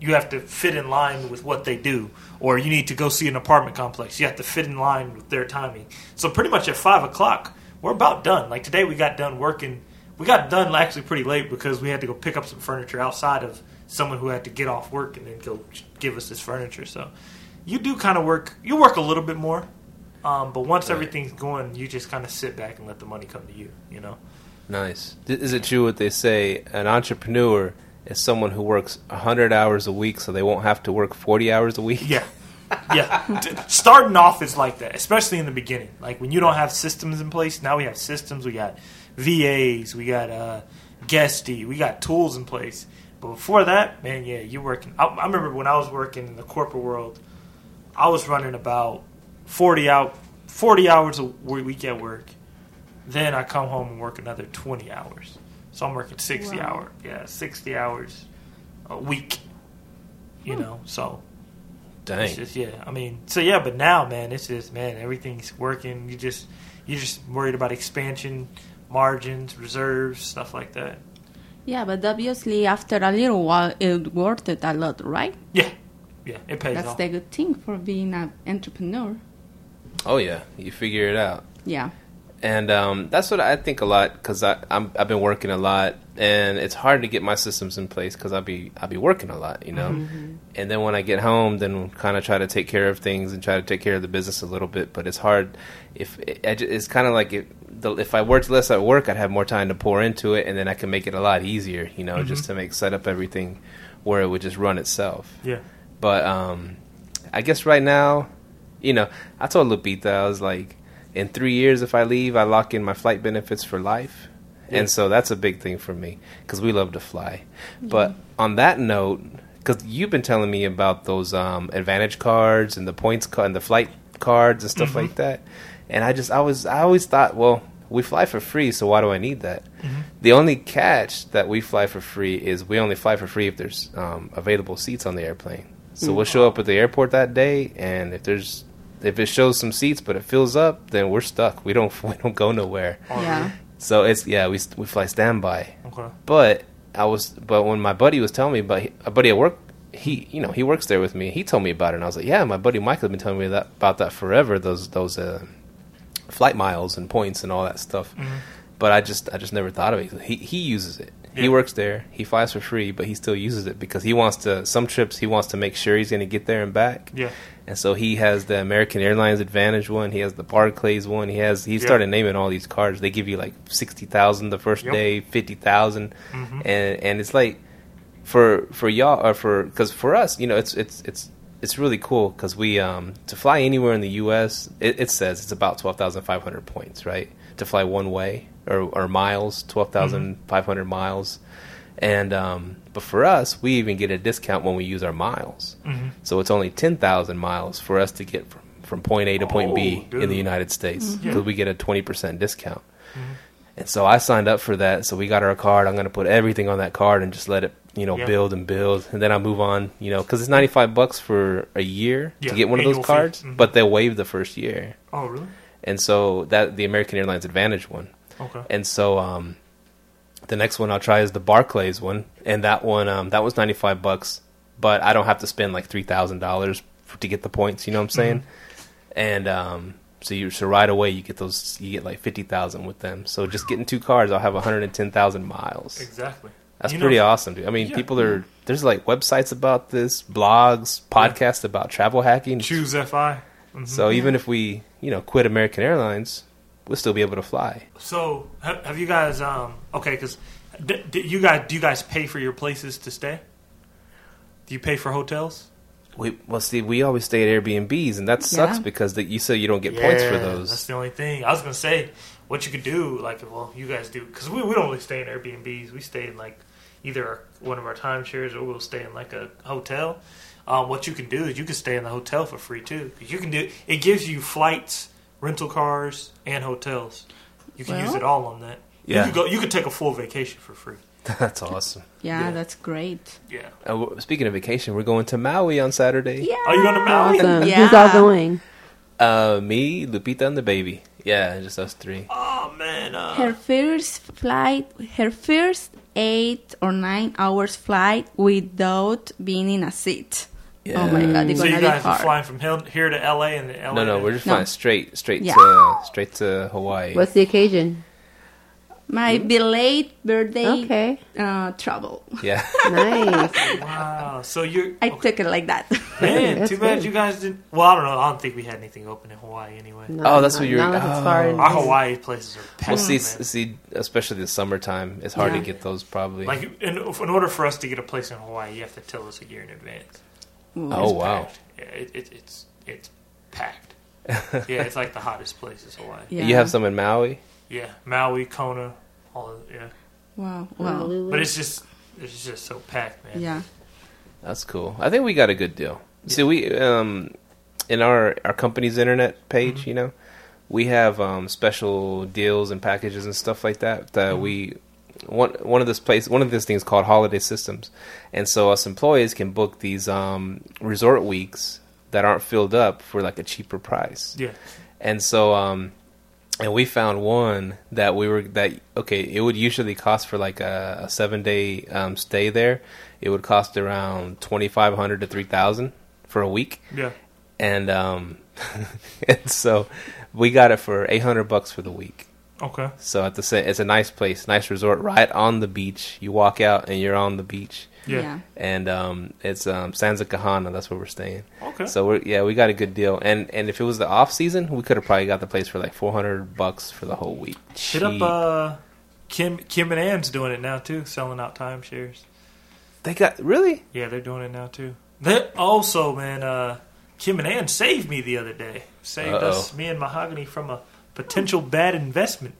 you have to fit in line with what they do or you need to go see an apartment complex. You have to fit in line with their timing. So pretty much at five o'clock we're about done. Like today we got done working we got done actually pretty late because we had to go pick up some furniture outside of someone who had to get off work and then go give us this furniture so you do kind of work you work a little bit more um, but once Right. everything's going, you just kind of sit back and let the money come to you. You know. Nice. Is it true what they say? An entrepreneur is someone who works 100 hours a week so they won't have to work 40 hours a week? Yeah. Yeah. Starting off is like that, especially in the beginning. Like when you don't have systems in place, now we have systems. We got VAs, we got uh, Guesty, we got tools in place. But before that, man, yeah, you're working. I, I remember when I was working in the corporate world, I was running about 40 out, 40 hours a week at work. Then I come home and work another 20 hours. So I'm working 60 Wow. hour, yeah, 60 hours a week. You know, so Dang. it's just yeah. I mean, so yeah, but now, man, it's just man, everything's working. You just you're just worried about expansion, margins, reserves, stuff like that. Yeah, but obviously after a little while it worth it a lot, right? Yeah, yeah, it pays That's off. the good thing for being an entrepreneur. Oh, yeah. You figure it out. Yeah. And um, that's what I think a lot because I'm I've been working a lot, and it's hard to get my systems in place because I'll be I'll be working a lot, you know. And then when I get home, then kind of try to take care of things and try to take care of the business a little bit. But it's hard if I ju- it's kind of like if, the, if I worked less at work, I'd have more time to pour into it, and then I can make it a lot easier, you know, just to make set up everything where it would just run itself. yeah, But um, I guess right now, you know, I told Lupita I was like, in three years, if I leave, I lock in my flight benefits for life, Yeah. and so that's a big thing for me because we love to fly. But on that note, because you've been telling me about those um, advantage cards and the points card and the flight cards and stuff like that, and I just I was I always thought, well, we fly for free, so why do I need that? The only catch that we fly for free is we only fly for free if there's um, available seats on the airplane. So we'll show up at the airport that day, and if there's if it shows some seats but it fills up, then we're stuck. We don't we don't go nowhere. Yeah. So it's yeah we we fly standby. okay, But I was but when my buddy was telling me about a buddy at work, he you know he works there with me. He told me about it, and I was like, yeah, my buddy Michael has been telling me that about that forever. Those those uh, flight miles and points and all that stuff. But I just I just never thought of it. He he uses it. He works there. He flies for free, but he still uses it because he wants to. Some trips he wants to make sure he's going to get there and back. yeah, And so he has the American Airlines Advantage one. He has the Barclays one. He has. He Yeah. started naming all these cards. They give you like sixty thousand the first Yep. day, fifty and Mhm. and it's like for for y'all or for because for us, you know, it's it's it's it's really cool because we um to fly anywhere in the U.S. It, it says it's about twelve thousand five hundred points, right? To fly one way or or miles, twelve miles, and um but for us, we even get a discount when we use our miles. Mhm. So it's only ten thousand miles for us to get from from point A to point B Oh, in the. United States Yeah. because we get a twenty percent discount. And so I signed up for that. So we got our card. I'm going to put everything on that card and just let it, you know, Yeah. build and build. And then I move on, you know, because it's 95 bucks for a year Yeah, to get one of those fee. cards, Mhm. but they'll waive the first year. Oh, really? And so that the American Airlines Advantage one. Okay. And so um, the next one I'll try is the Barclays one, and that one um, that was 95 bucks, but I don't have to spend like three thousand dollars to get the points. You know what I'm saying? And um, so you so right away you get those you get like fifty thousand with them. So just getting two cards, I'll have one hundred and ten thousand miles. Exactly. That's You pretty know- awesome, dude. I mean, Yeah. people are there's like websites about this, blogs, podcasts about travel hacking. Choose FI. Mhm. So even if we you know quit American Airlines, we'll still be able to fly. So have, have you guys? Um, okay, because d- d- you guys do you guys pay for your places to stay? Do you pay for hotels? We well, see, we always stay at Airbnbs, and that sucks Yeah. because the, you say you don't get points for those. That's the only thing. I was gonna say what you could do, like, well, you guys do, because we, we don't really stay in Airbnbs. We stay in like either one of our timeshares or we'll stay in like a hotel. Um, what you can do is you can stay in the hotel for free too. 'Cause You can do it gives you flights, rental cars, and hotels. You can use it all on that. Yeah. You could go. You could take a full vacation for free. That's awesome. Yeah, Yeah. that's great. Yeah. Uh, w- speaking of vacation, we're going to Maui on Saturday. Yeah. Are you going to Maui? Awesome. Yeah. Who's all going? Uh, me, Lupita, and the baby. Yeah, just us three. Oh man. Uh, Her first flight, her first eight or nine hours flight without being in a seat. Yeah. Oh my god, it's so you guys are hard. flying from here to LA and then LA. No, no, we're just No. flying straight, straight Yeah. to straight to Hawaii. What's the occasion? My belated birthday Okay, uh, travel. yeah. nice. Wow. So you're. I okay. took it like that. Man, That's too bad good. you guys didn't. Well, I don't know. I don't think we had anything open in Hawaii anyway. No, Oh, that's not- what you're- Not unless it's far. oh. in- Our Hawaii places are packed. Well, see, man. s- see, especially the summertime, it's hard Yeah. to get those. Probably. Like, in, in order for us to get a place in Hawaii, you have to tell us a year in advance. Oh It's wow. packed. Yeah, it, it, it's it's packed. yeah, it's like the hottest place in Hawaii. Yeah. You have some in Maui. Yeah, Maui, Kona, all of, yeah. Wow. Wow. Honolulu. But it's just it's just so packed, man. Yeah. That's cool. I think we got a good deal. See, we um, in our our company's internet page, Mm-hmm. you know, we have um special deals and packages and stuff like that that Mm-hmm. we one one of this place one of these things called holiday systems, and so us employees can book these um resort weeks that aren't filled up for like a cheaper price. Yeah. And so, um, and we found one that we were that okay. It would usually cost for like a, a seven day um, stay there. It would cost around twenty five hundred to three thousand for a week, Yeah. and um, and so we got it for eight hundred bucks for the week. Okay. So at the sa- it's a nice place, nice resort right on the beach. You walk out and you're on the beach, Yeah. and um, it's um, Sands of Kahana. That's where we're staying. Okay. So we're yeah, we got a good deal. And and if it was the off season, we could have probably got the place for like four hundred bucks for the whole week. Hit up Cheap. uh Kim Kim and Ann's doing it now too, selling out timeshares. they got really. Yeah, they're doing it now too. They also, man, uh Kim and Ann saved me the other day. Saved us, me and Mahogany, from a potential bad investment.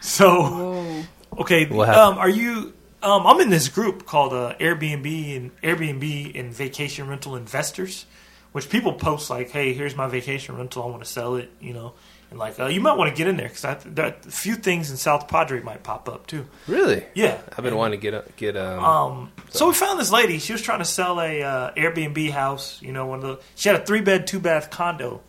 So Whoa. Okay, um, are you? Um, I'm in this group called uh, Airbnb and Airbnb and vacation rental investors, which people post like, "Hey, here's my vacation rental. I want to sell it," you know, and like, uh, you might want to get in there because a few things in South Padre might pop up too. Really? Yeah, I've been wanting to get a, get um. um, so we found this lady. She was trying to sell a uh, Airbnb house. You know, one of the. She had a three bed, two bath condo,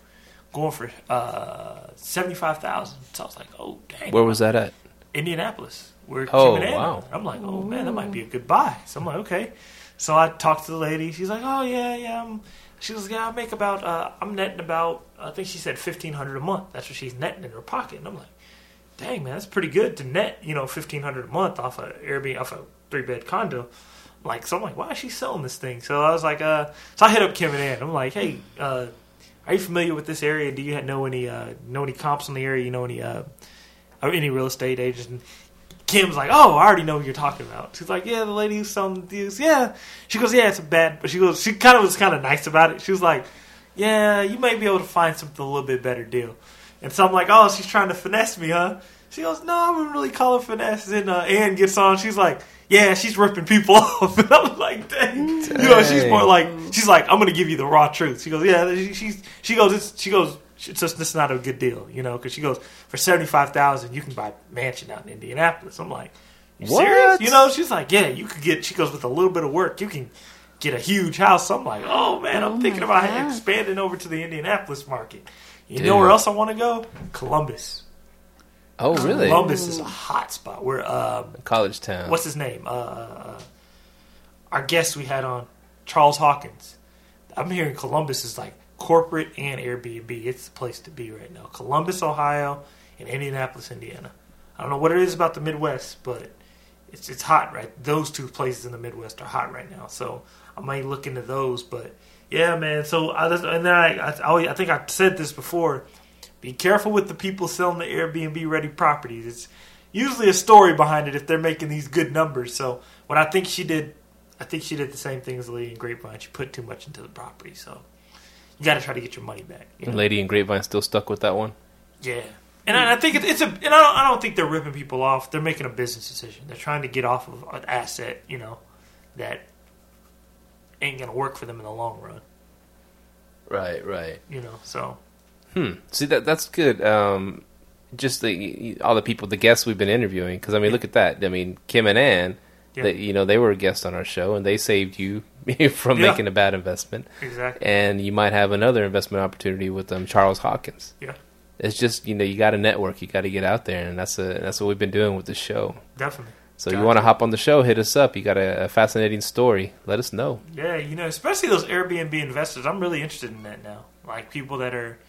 going for uh, seventy five thousand. So I was like, oh dang. where was that at? Indianapolis. Where Oh, Kim and Ann wow. I'm like, oh man, that might be a good buy. So I'm like, okay. So I talked to the lady. She's like, oh yeah, yeah. I'm, she was, yeah, I make about, uh, I'm netting about, I think she said fifteen hundred a month. That's what she's netting in her pocket. And I'm like, dang man, that's pretty good to net, you know, fifteen hundred a month off a Airbnb, off a three bed condo. Like, so I'm like, why is she selling this thing? So I was like, uh, so I hit up Kim and Ann. I'm like, hey, uh, are you familiar with this area? Do you know any, uh, know any comps in the area? You know any, uh, or any real estate agents? And Kim's like, oh, I already know what you're talking about. She's like, yeah, the lady who's selling these, yeah. She goes, yeah, it's a bad, but she goes, she kind of was kind of nice about it. She was like, yeah, you might be able to find something a little bit better deal. And so I'm like, oh, she's trying to finesse me, huh? She goes, no, I wouldn't really call it finesse. And uh, gets on, she's like, yeah, she's ripping people off. And I'm like, dang. You know, she's more like, she's like, I'm going to give you the raw truth. She goes, yeah, she, she's, she goes, it's, she goes, it's just, this is not a good deal, you know, because she goes, for 75000 you can buy a mansion out in Indianapolis. I'm like, you What? serious? You know, she's like, yeah, you could get, she goes, with a little bit of work, you can get a huge house. I'm like, oh man, I'm Oh thinking about God. expanding over to the Indianapolis market. You Dude. know where else I want to go? Columbus. Oh, really? Columbus is a hot spot. Where um, College town. what's his name? Uh, uh, our guest we had on, Charles Hawkins. I'm hearing Columbus is like corporate and Airbnb. It's the place to be right now. Columbus, Ohio, and Indianapolis, Indiana. I don't know what it is about the Midwest, but it's it's hot right. Those two places in the Midwest are hot right now. So I might look into those. But yeah, man. So I just, and then I I, I think I said this before. Be careful with the people selling the Airbnb ready properties. It's usually a story behind it if they're making these good numbers. So what I think she did, I think she did the same thing as the lady in Grapevine. She put too much into the property. So you got to try to get your money back. you know? Lady in Grapevine still stuck with that one. Yeah, and I, I think it, it's a, and I don't, I don't think they're ripping people off. They're making a business decision. They're trying to get off of an asset, you know, that ain't gonna work for them in the long run. Right, right. You know, so Hmm. See that that's good. Um, just the all the people, the guests we've been interviewing. Because I mean, look at that. I mean, Kim and Ann, Yeah. they, you know, they were a guest on our show, and they saved you from Yeah. making a bad investment. Exactly. And you might have another investment opportunity with um, Charles Hawkins. Yeah. It's just you know you got to network, you got to get out there, and that's a that's what we've been doing with the show. Definitely. So you want to hop on the show, hit us up. You got a, a fascinating story, let us know. Yeah, you know, especially those Airbnb investors. I'm really interested in that now. Like people that are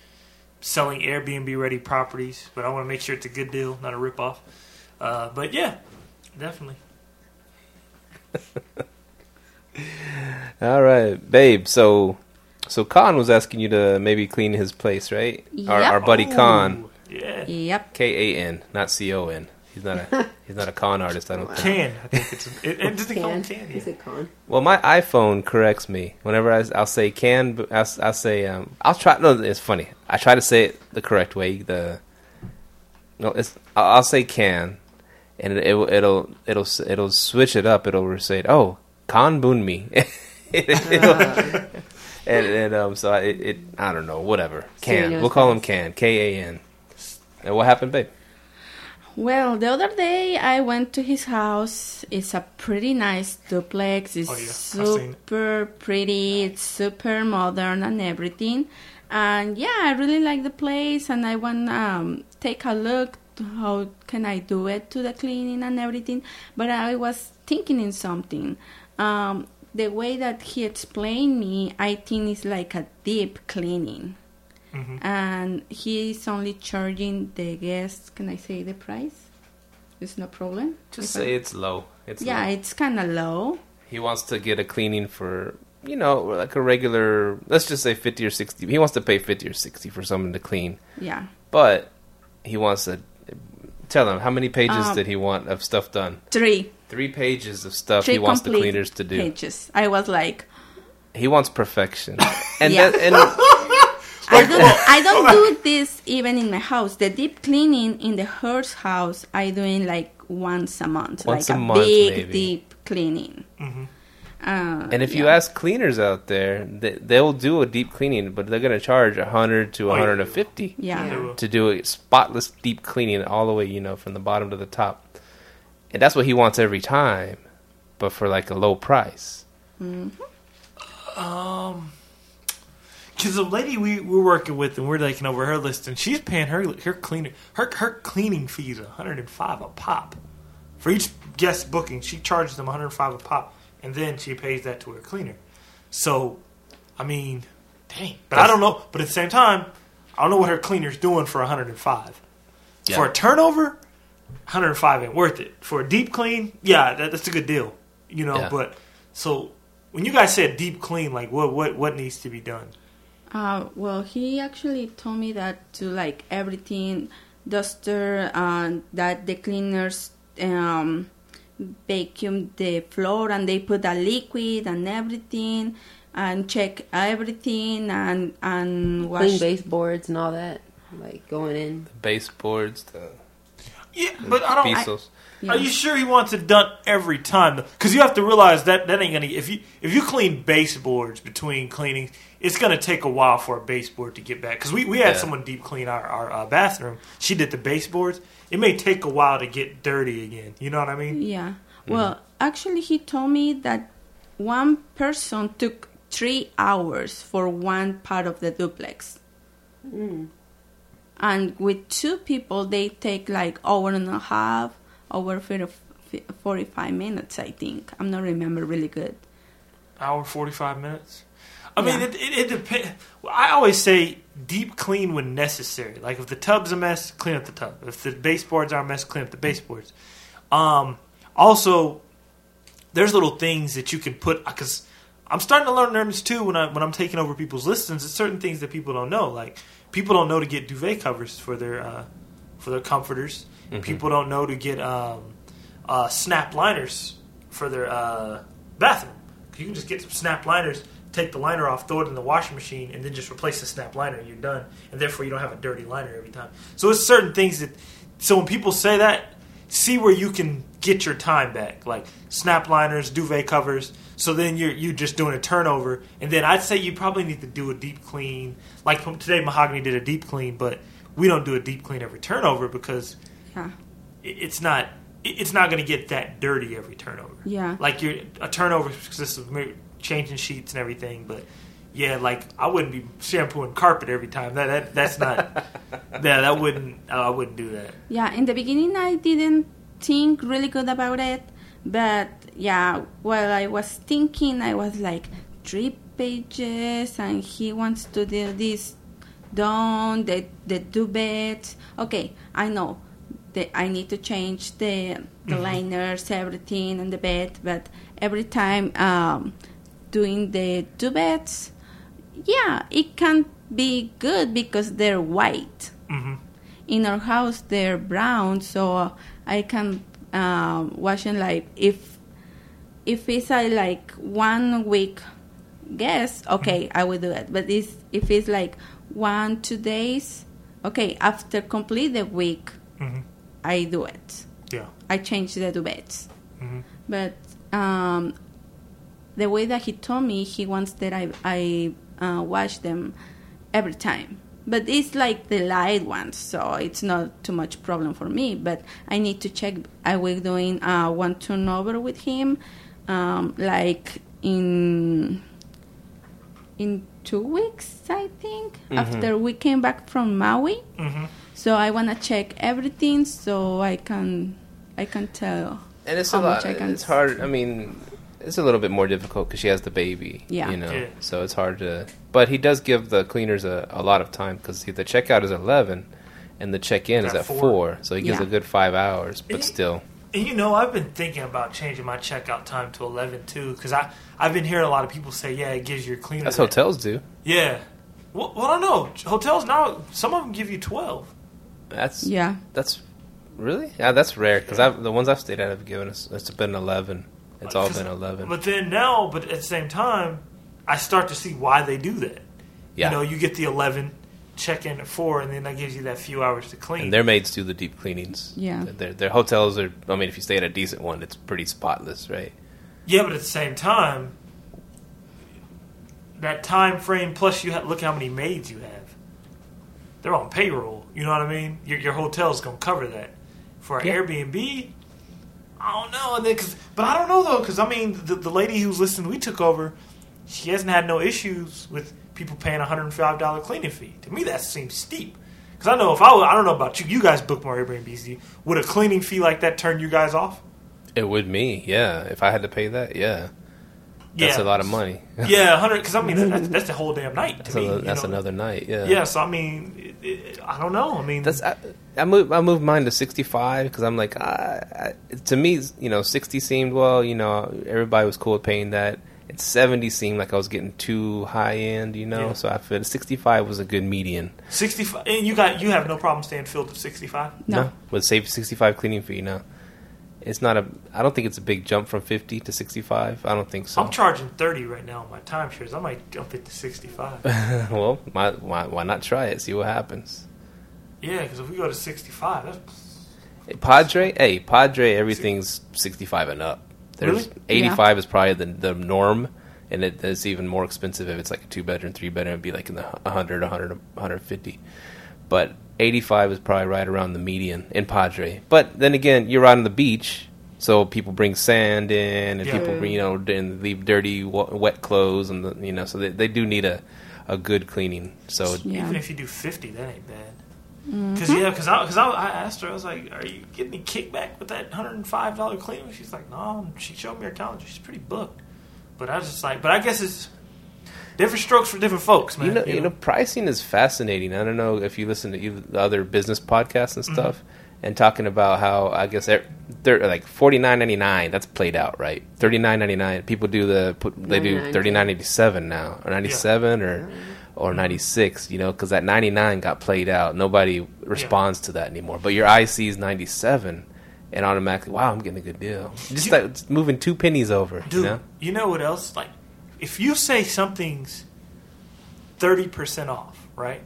selling Airbnb ready properties, but I want to make sure it's a good deal, not a rip off. Uh, but yeah, definitely. All right, babe. So, so Kan was asking you to maybe clean his place, right? Our, Yep. our buddy Kan, Yeah. Yep. K A N, not C O N. He's not a he's not a con artist. I don't think. Can. I think it's. It, it, does it call Can. it can? Is it con? Well, my iPhone corrects me whenever I, I'll say can. but I'll, I'll say um. I'll try. No, it's funny. I try to say it the correct way. The no, it's I'll, I'll say can, and it, will it'll it'll it'll switch it up. It'll say oh kan bunmi. It'll- and and um so I, it, it I don't know whatever can knows we'll call him can K A N. And what happened, babe? Well, the other day I went to his house. It's a pretty nice duplex. It's Oh, yeah. I've it. super pretty. It's super modern and everything. And yeah, I really like the place, and I want um take a look. How can I do it to the cleaning and everything? But I was thinking in something. Um, the way that he explained me, I think it's like a deep cleaning hmm and he's only charging the guests. Can I say the price? It's no problem. Just If I- say it's low. It's yeah, low. it's kind of low. He wants to get a cleaning for you know like a regular. Let's just say fifty or sixty. He wants to pay fifty or sixty for someone to clean, Yeah, but he wants to tell him how many pages Um, did he want of stuff done. three Three pages of stuff three he wants the cleaners to do. pages. I was like, He wants perfection, and Yeah. that, and I do. I don't do this even in my house. The deep cleaning in the Hurst house, I do doing like once a month, Once like a a, month, big maybe. deep cleaning. hmm Uh, and if you ask cleaners out there, they, they'll do a deep cleaning, but they're gonna charge a hundred to Oh, a yeah. hundred and fifty. yeah, to do a spotless deep cleaning all the way, you know, from the bottom to the top. And that's what he wants every time, but for like a low price. Um, because the lady we we're working with and we're taking over her list, and she's paying her her cleaner her her cleaning fees 105 a pop for each guest booking. She charges them 105 a pop, and then she pays that to her cleaner. So, I mean, dang. But I don't know. But at the same time, I don't know what her cleaner's doing for 105. Yeah. For a turnover, 105 ain't worth it. For a deep clean, yeah, that, that's a good deal. You know, Yeah. but so when you guys said deep clean, like what what what needs to be done? Uh, well, he actually told me that to like everything, duster, and that the cleaners um, vacuum the floor and they put a liquid and everything and check everything and and wash. Clean baseboards and all that. Like going in. The baseboards, the Yeah, but I don't. pisos. Yeah. Are you sure he wants it done every time? Because you have to realize that that ain't gonna. If you if you clean baseboards between cleanings, it's gonna take a while for a baseboard to get back. Because we, we had Yeah. someone deep clean our our uh, bathroom. She did the baseboards. It may take a while to get dirty again. You know what I mean? Yeah. Well, actually, he told me that one person took three hours for one part of the duplex. And with two people, they take like hour and a half, over 50 45 minutes, I think. I'm not remember really good. Hour forty five minutes. I mean, it, it, it depends. I always say deep clean when necessary. Like if the tub's a mess, clean up the tub. If the baseboards are a mess, clean up the baseboards. Um, also, there's little things that you can put because I'm starting to learn this too when I when I'm taking over people's listings. It's certain things that people don't know. Like people don't know to get duvet covers for their uh, for their comforters. People don't know to get um, uh, snap liners for their uh, bathroom. You can just get some snap liners, take the liner off, throw it in the washing machine, and then just replace the snap liner, and you're done. And therefore, you don't have a dirty liner every time. So it's certain things that. So when people say that, see where you can get your time back, like snap liners, duvet covers. So then you're you just doing a turnover, and then I'd say you probably need to do a deep clean. Like today, Mahogany did a deep clean, but we don't do a deep clean every turnover because Yeah. it's not it's not going to get that dirty every turnover. Yeah. Like you're a turnover consists of changing sheets and everything, but yeah, like I wouldn't be shampooing carpet every time. That, that that's not. yeah, that wouldn't. I wouldn't do that. Yeah, in the beginning I didn't think really good about it, but yeah, while I was thinking, I was like three pages, and he wants to do this done the the duvet. Okay, I know that I need to change the the liners, everything, and the bed, but every time um, doing the two beds, yeah, it can be good because they're white. Hmm in our house they're brown so i can um, wash them like if if it's a like one week guess okay i will do it. But it's, if it's like one two days okay after complete the week hmm i do it. Yeah. i change the duvets hmm but um, the way that he told me he wants that i, I uh, wash them every time. But it's like the light ones so it's not too much problem for me. But i need to check i was doing uh, one turnover with him um, like in in two weeks i think after we came back from Maui. Hmm so i want to check everything so i can i can tell And it's how a much lot. I can It's hard. I mean, it's a little bit more difficult because she has the baby. Yeah. You know, Yeah. so it's hard to. But he does give the cleaners a, a lot of time because the checkout is eleven, and the check in is At at four. four. So he gives Yeah. a good five hours. But still, And you know, I've been thinking about changing my checkout time to eleven too, because I I've been hearing a lot of people say, yeah, it gives your cleaner. that's that- hotels do. Yeah. Well, well, I don't know. Hotels now, some of them give you twelve. That's yeah That's really yeah. That's rare because I've the ones I've stayed at have given us. It's been eleven. It's all been eleven. But then now, but at the same time, I start to see why they do that. Yeah. You know, you get the 11, check in at 4, and then that gives you that few hours to clean. And their maids do the deep cleanings. Yeah. Their their hotels are. I mean, if you stay at a decent one, it's pretty spotless, right? yeah, but at the same time, that time frame plus you have, look how many maids you have. They're on payroll. You know what I mean? Your, your hotel's going to cover that. For an Yeah. Airbnb, I don't know. And then, cause, but I don't know though, because I mean, the, the lady who's listening, we took over, she hasn't had no issues with people paying a $105 cleaning fee. To me, that seems steep. Because I know if I, were- I don't know about you, you guys book more Airbnbs. Do Would a cleaning fee like that turn you guys off? It would me, yeah. If I had to pay that, yeah, that's Yeah. a lot of money. Yeah, hundred. Because I mean, that's, that's the whole damn night to that's me. another, you that's know? another night. Yeah. Yeah, so I mean, it, it, I don't know. I mean, That's I, I moved I moved mine to sixty five because I'm like I, I, to me you know sixty seemed well you know everybody was cool with paying that. And seventy seemed like I was getting too high end, you know. Yeah. So I feel sixty five was a good median. sixty-five. And you got you have no problem staying filled at sixty-five. No. with save sixty five cleaning fee. No, it's not a. I don't think it's a big jump from fifty to sixty five. I don't think so. I'm charging thirty right now on my timeshares. I might jump it to sixty-five. well, my, why why not try it? See what happens. yeah, because if we go to sixty-five, that's Hey, Padre, hey, Padre, everything's 65 and up. There's Really? 85 is probably the the norm, and it, it's even more expensive if it's like a two bedroom, three bedroom. It'd be like in the 100, 100, 150. But 85 is probably right around the median in Padre. But then again, you're out on the beach, so people bring sand in, and Yeah. people you know and leave dirty, wet clothes, and the, you know, so they, they do need a a good cleaning. So Yeah. even if you do fifty, that ain't bad. Mm-hmm. Because yeah, because I because I, I asked her, I was like, "Are you getting any kickback with that hundred and five dollar cleaning?" She's like, "No." She showed me her calendar. She's pretty booked. But I was just like, but I guess it's different strokes for different folks, man. you know, you know, pricing is fascinating. I don't know if you listen to the other business podcasts and mm-hmm. stuff, and talking about how I guess they're, they're like forty nine ninety nine. That's played out, right? Thirty nine ninety nine. People do the put, they do 99. thirty nine eighty seven now, or ninety seven, or or ninety six. You know, because that ninety nine got played out. Nobody responds to that anymore. But your IC is ninety seven. And automatically, wow, I'm getting a good deal. Just You- like moving two pennies over, Dude, you know. what else? Like, if you say something's thirty percent off, right?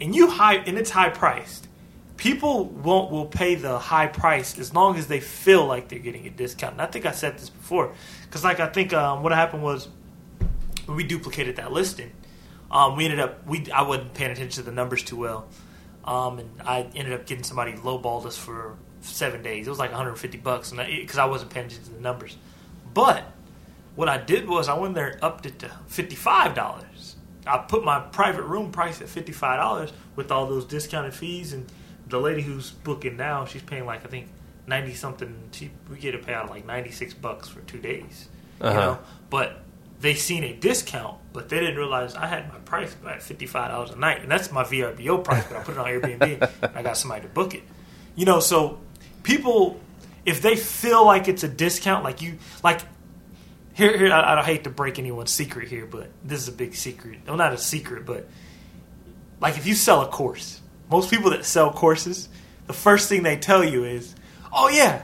And you high and it's high priced, people won't will pay the high price as long as they feel like they're getting a discount. And I think I said this before because, like, I think um, what happened was we duplicated that listing. Um, we ended up we I wasn't paying attention to the numbers too well. um, and I ended up getting somebody lowballed us for seven days. It was like 150 bucks, and because I, wasn't paying attention to the numbers. But what I did was I went there and upped it to 55 dollars. I put my private room price at 55 dollars with all those discounted fees, and the lady who's booking now, she's paying like I think 90 something. She we get a payout of like 96 bucks for two days. You Uh-huh. know, but they seen a discount, but they didn't realize I had my price at fifty five dollars a night, and that's my VRBO price. But I put it on Airbnb, and I got somebody to book it. You know, so people, if they feel like it's a discount, like you, like here, here, I, I don't hate to break anyone's secret here, but this is a big secret. Well, not a secret, but like if you sell a course, most people that sell courses, the first thing they tell you is, "Oh yeah,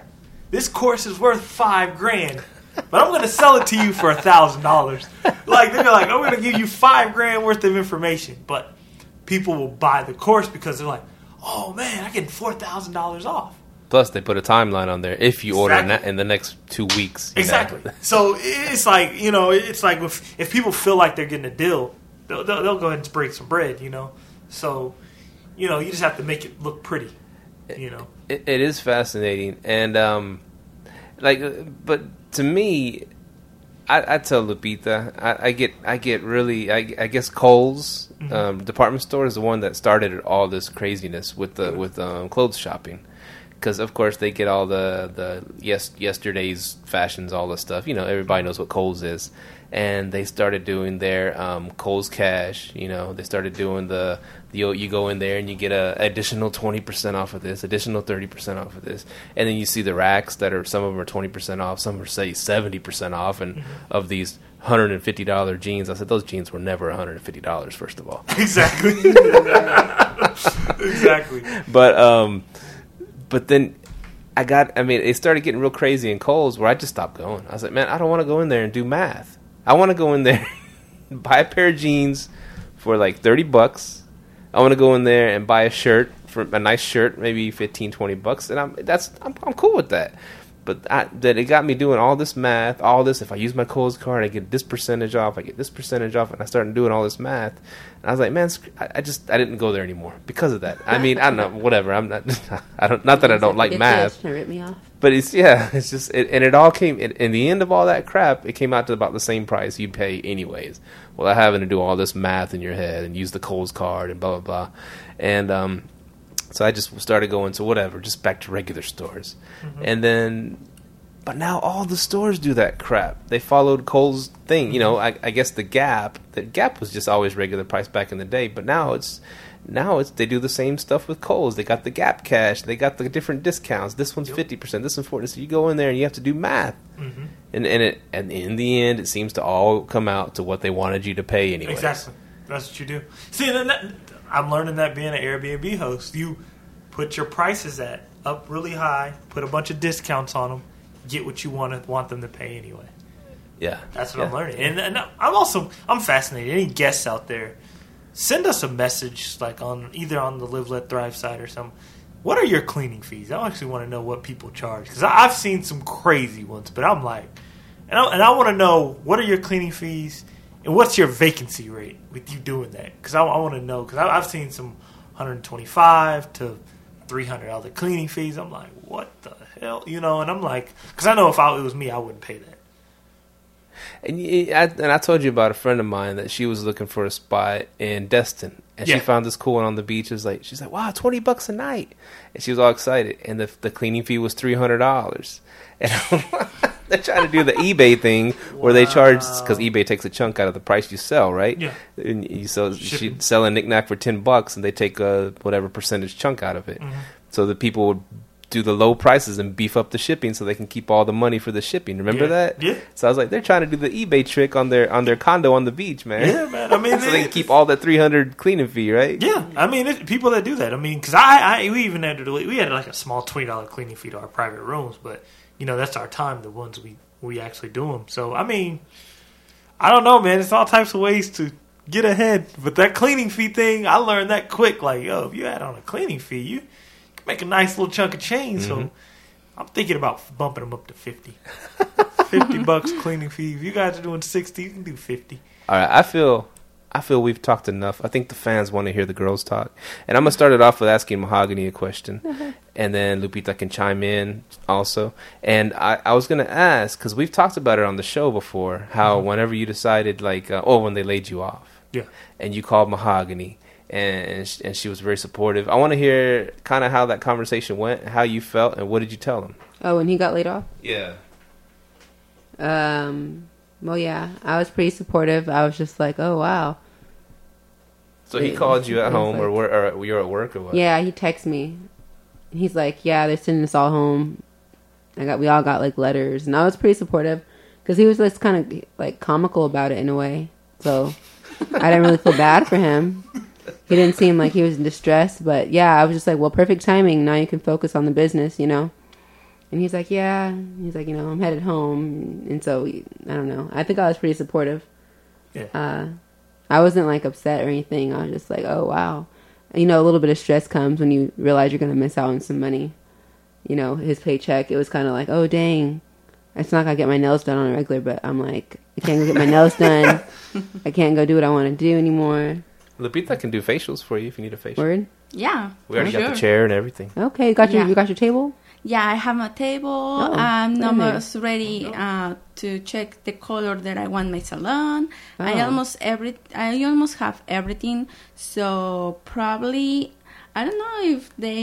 this course is worth five grand." But I'm going to sell it to you for a thousand dollars. Like they're like, I'm going to give you five grand worth of information. But people will buy the course because they're like, oh man, I get four thousand dollars off. Plus, they put a timeline on there if you order Exactly. na- in the next two weeks. know. Exactly. So it's like you know, it's like if if people feel like they're getting a deal, they'll, they'll, they'll go ahead and break some bread. You know, so you know, you just have to make it look pretty. You know, it, it is fascinating and um like but to me I, I tell Lupita I, I get I get really I, I guess Kohl's Mm-hmm. um, department store is the one that started all this craziness with the with um, clothes shopping because of course they get all the the yes yesterday's fashions all the stuff. You know everybody knows what Kohl's is. And they started doing their um, Kohl's cash you know. They started doing the you, you go in there and you get a additional 20% off of this additional 30% off of this. And then you see the racks that are some of them are 20% off some are say 70% off. And of these $150 jeans i said those jeans were never $150 first of all. Exactly, exactly. but um, but then I got. I mean, it started getting real crazy in Kohl's where I just stopped going. I was like, man, I don't want to go in there and do math. I want to go in there, buy a pair of jeans for like thirty bucks. I want to go in there and buy a shirt for a nice shirt, maybe 15, 20 bucks, and I'm that's I'm, I'm cool with that. But I, that it got me doing all this math, all this. If I use my Kohl's card, I get this percentage off. I get this percentage off, and I started doing all this math. And I was like, man, I, just I didn't go there anymore because of that. I mean, I don't know, whatever. I'm not. I don't. Not that I don't like math, rip me off. but it's yeah. It's just it, and it all came in, in the end of all that crap. It came out to about the same price you'd pay anyways. Without having to do all this math in your head and use the Kohl's card and blah blah blah, and um, so I just started going to whatever, just back to regular stores, and then. But now all the stores do that crap. They followed Kohl's thing. You know, I, I guess the Gap. The Gap was just always regular price back in the day, but now it's now it's they do the same stuff with Kohl's. They got the Gap Cash. They got the different discounts. This one's fifty percent. This one's forty. So you go in there and you have to do math. Mm-hmm. And and it and in the end, it seems to all come out to what they wanted you to pay anyway. Exactly. That's what you do. See, and that, I'm learning that being an Airbnb host, you put your prices at up really high, put a bunch of discounts on them, get what you want to, want them to pay anyway. Yeah, That's what I'm learning, and, and I'm also I'm fascinated. Any guests out there, send us a message like on either on the Live Let Thrive site or something. What are your cleaning fees? I actually want to know what people charge because I've seen some crazy ones, but I'm like, and I, and I want to know what are your cleaning fees and what's your vacancy rate with you doing that because I, I want to know because I've seen some 125 to 300 dollar cleaning fees. I'm like, what the hell, you know? And I'm like, because I know if I, it was me, I wouldn't pay that. And, I, and I told you about a friend of mine that she was looking for a spot in Destin, and Yeah. she found this cool one on the beach. It was like she's like, "Wow, twenty bucks a night," and she was all excited. And the the cleaning fee was three hundred dollars. And they're trying to do the eBay thing where they charge because eBay takes a chunk out of the price you sell, right? Yeah. And you sell Shipping. she sell a knickknack for ten bucks, and they take a whatever percentage chunk out of it. Mm-hmm. So the people would do the low prices and beef up the shipping so they can keep all the money for the shipping. Remember Yeah. that? Yeah. So I was like, they're trying to do the eBay trick on their on their condo on the beach, man. Yeah, man. I mean, so they keep all that three hundred cleaning fee, right? Yeah, I mean, it, people that do that. I mean, because I, I, we even had to, delete. we had like a small twenty dollar cleaning fee to our private rooms, but you know that's our time, the ones we we actually do them. So I mean, I don't know, man. It's all types of ways to get ahead, but that cleaning fee thing, I learned that quick. Like, yo, if you add on a cleaning fee, you can make a nice little chunk of change. So mm-hmm. I'm thinking about bumping them up to 50. 50 bucks cleaning fee. If you guys are doing sixty, you can do fifty. All right, I feel I feel we've talked enough. I think the fans want to hear the girls talk, and I'm gonna start it off with asking Mahogany a question, and then Lupita can chime in also. And I, I was gonna ask because we've talked about it on the show before. How whenever you decided, like, uh, oh, when they laid you off, Yeah. and you called Mahogany, and and she, and she was very supportive. I want to hear kind of how that conversation went, how you felt, and what did you tell him? Oh, when he got laid off. Yeah. Um. Well, yeah, I was pretty supportive. I was just like, oh wow. So he called you at home, or, like- were, or you're at work, or what? Yeah, he texted me. He's like, yeah, they're sending us all home. I got, we all got like letters, and I was pretty supportive because he was just kind of like comical about it in a way. So I didn't really feel bad for him. He didn't seem like he was in distress, but yeah, I was just like, well, perfect timing. Now you can focus on the business, you know. And he's like, yeah. He's like, you know, I'm headed home, and so I don't know. I think I was pretty supportive. Yeah. Uh, I wasn't like upset or anything. I was just like, oh wow. You know, a little bit of stress comes when you realize you're gonna miss out on some money. You know, his paycheck. It was kind of like, oh dang, it's not gonna get my nails done on a regular. But I'm like, I can't go get my nails done. I can't go do what I want to do anymore. Lupita can do facials for you if you need a facial. Word. Yeah. We already for got the chair and everything. Okay, you got your Yeah. you got your table. Yeah, I have a table. Oh, I'm very almost ready uh, to check the color that I want my salon. I Oh. almost every I almost have everything. So probably I don't know if they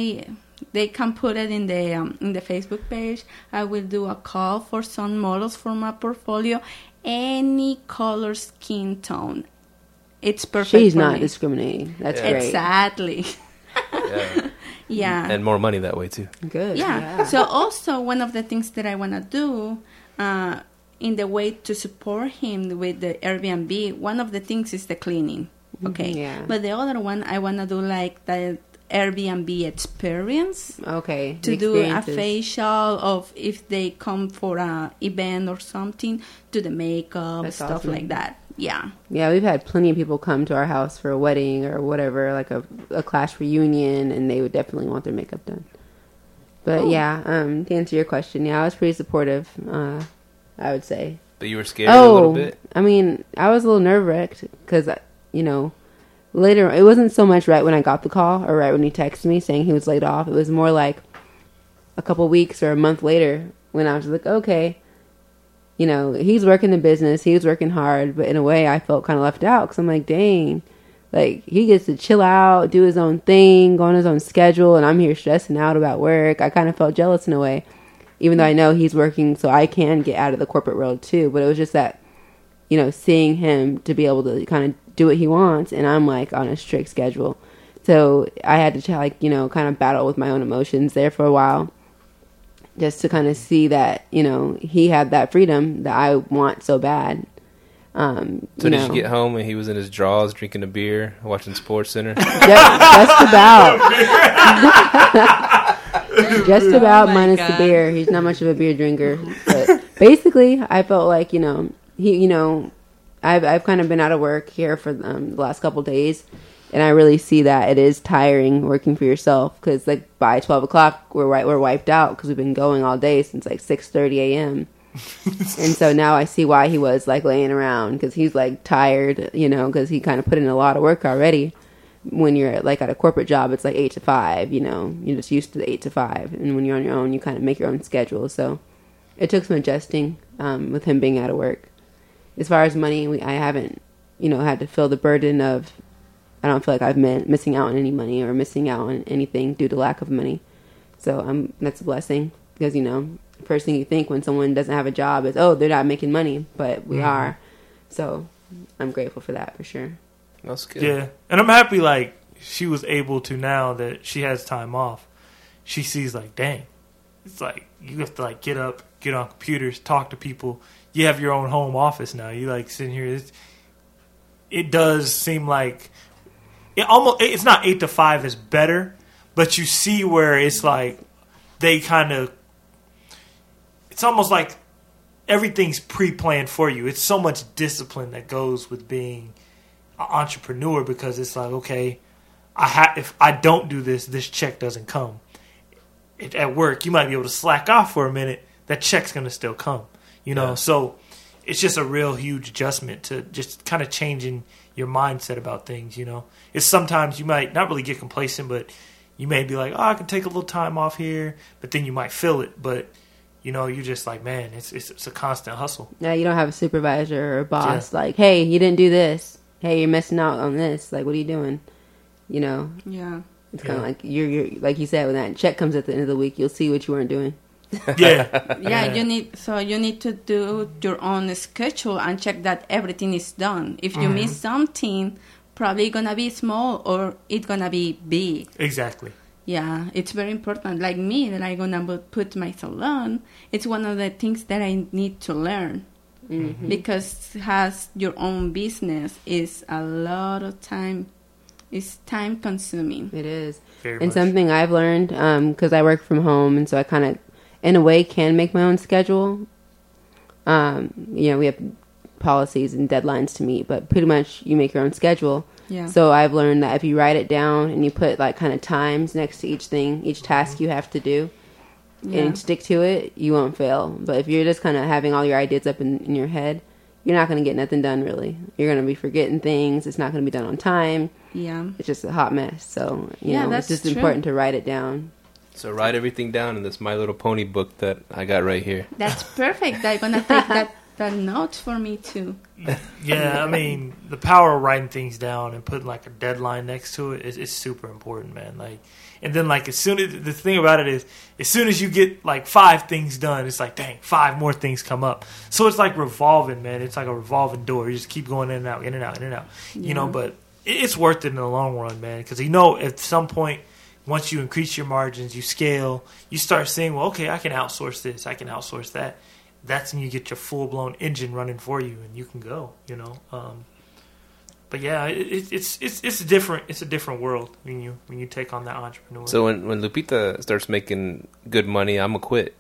they can put it in the um, in the Facebook page. I will do a call for some models for my portfolio. Any color, skin tone, it's perfect. She's for not me. discriminating. That's Yeah. great. exactly. Yeah. yeah. and more money that way too. Good. yeah. So also one of the things that I want to do uh, in the way to support him with the Airbnb, one of the things is the cleaning. Okay. yeah. But the other one, I want to do like the Airbnb experience okay. to do a facial of if they come for a event or something, to the makeup, That's stuff awesome. like that. Yeah. Yeah, we've had plenty of people come to our house for a wedding or whatever, like a, a class reunion, and they would definitely want their makeup done. But Cool. yeah, um, to answer your question, yeah, I was pretty supportive. Uh, I would say. But you were scared a little bit. I mean, I was a little nerve wracked because you know later it wasn't so much right when I got the call or right when he texted me saying he was laid off. It was more like a couple weeks or a month later when I was like, okay, you know, he's working the business, he was working hard, but in a way, I felt kind of left out because I'm like, dang, like he gets to chill out, do his own thing, go on his own schedule, and I'm here stressing out about work. I kind of felt jealous in a way, even though I know he's working, so I can get out of the corporate world too. But it was just that, you know, seeing him to be able to kind of do what he wants, and I'm like on a strict schedule. So I had to like you know kind of battle with my own emotions there for a while, just to kind of see that you know he had that freedom that I want so bad. Um, So you did know, you get home and he was in his drawers drinking a beer, watching Sports Center? Ju- just about. just about my minus God. the beer. He's not much of a beer drinker, but basically, I felt like you know he, you know, I've I've kind of been out of work here for um, the last couple days, and I really see that it is tiring working for yourself because like by twelve o'clock we're we're wiped out because we've been going all day since like six thirty a.m. and so now I see why he was like laying around because he's like tired, you know, because he kind of put in a lot of work already when you're like at a corporate job, it's like eight to five. You know, you're just used to the eight to five, and when you're on your own, you kind of make your own schedule. So it took some adjusting um, with him being out of work. As far as money, we, I haven't, you know, had to feel the burden of. I don't feel like I've been missing out on any money or missing out on anything due to lack of money. So um, that's a blessing because you know, first thing you think when someone doesn't have a job is, oh, they're not making money, but we are. So I'm grateful for that for sure. That's good. Yeah, and I'm happy like she was able to now that she has time off. She sees like, dang, it's like you have to like get up, get on computers, talk to people. You have your own home office now. You like sitting here. It's, it does seem like it almost. It's not eight to five is better, but you see where it's like they kind of. It's almost like everything's pre-planned for you. It's so much discipline that goes with being an entrepreneur because it's like okay i ha- if i don't do this this check doesn't come it, at work you might be able to slack off for a minute that check's going to still come you know Yeah. so it's just a real huge adjustment to just kind of changing your mindset about things. You know, it's sometimes you might not really get complacent, but you may be like, oh, I can take a little time off here, but then you might feel it, but. You know, you're just like, man, it's it's, it's a constant hustle. Now you don't have a supervisor or a boss like, hey, you didn't do this. Hey, you're missing out on this. Like, what are you doing? You know, Yeah. it's kind of Yeah. like you're, you're like you said when that check comes at the end of the week, you'll see what you weren't doing. Yeah, yeah Yeah. you need so you need to do your own schedule and check that everything is done if you miss mm-hmm. something probably gonna be small or it's gonna be big exactly. yeah it's very important like me that i'm gonna put my salon it's one of the things that i need to learn mm-hmm. because has your own business is a lot of time it's time consuming It is. Very and much. something I've learned um, because I work from home, and so I kind of, in a way, can make my own schedule. Um, you know, we have policies and deadlines to meet, but pretty much you make your own schedule. yeah So I've learned that if you write it down and you put like kind of times next to each thing, each task you have to do, yeah. and stick to it, you won't fail. But if you're just kind of having all your ideas up in, in your head, you're not going to get nothing done really. You're going to be forgetting things. It's not going to be done on time. yeah It's just a hot mess. So, you Yeah, know, it's just true. important to write it down. So write everything down in this My Little Pony book that I got right here. That's perfect. I'm gonna take that that note for me too. Yeah, I mean, the power of writing things down and putting like a deadline next to it is, is super important, man. Like, and then like as soon as the thing about it is, as soon as you get like five things done, it's like dang, five more things come up. So it's like revolving, man. It's like a revolving door. You just keep going in and out, in and out, in and out. You know, but it's worth it in the long run, man. Because you know, at some point. Once you increase your margins, you scale, you start saying, well, okay, I can outsource this, I can outsource that. That's when you get your full blown engine running for you and you can go, you know. Um, but yeah, it, it, it's it's it's a different it's a different world when you when you take on that entrepreneur. So when when Lupita starts making good money, I'm gonna quit.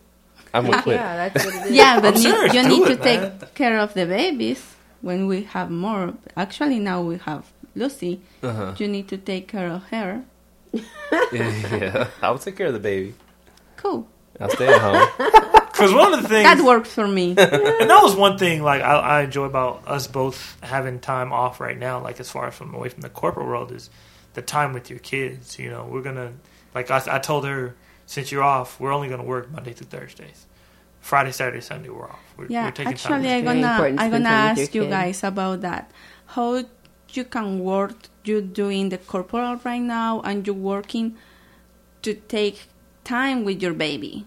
I'm gonna quit. Yeah, that's what it is. Yeah, but I'm you need it, to take man. care of the babies when we have more. Actually, now we have Lucy. Uh-huh. You need to take care of her. yeah, I'll take care of the baby. Cool. I'll stay at home. because one of the things That works for me. and that was one thing like I, I enjoy about us both having time off right now like as far as from away from the corporate world is the time with your kids you know we're gonna like i, I told her since you're off we're only gonna work monday through thursdays friday saturday sunday we're off we're, Yeah, we're taking time actually, with I'm gonna important I'm gonna ask you kid. guys about that. How you can work? You doing the corporal right now, and you're working to take time with your baby.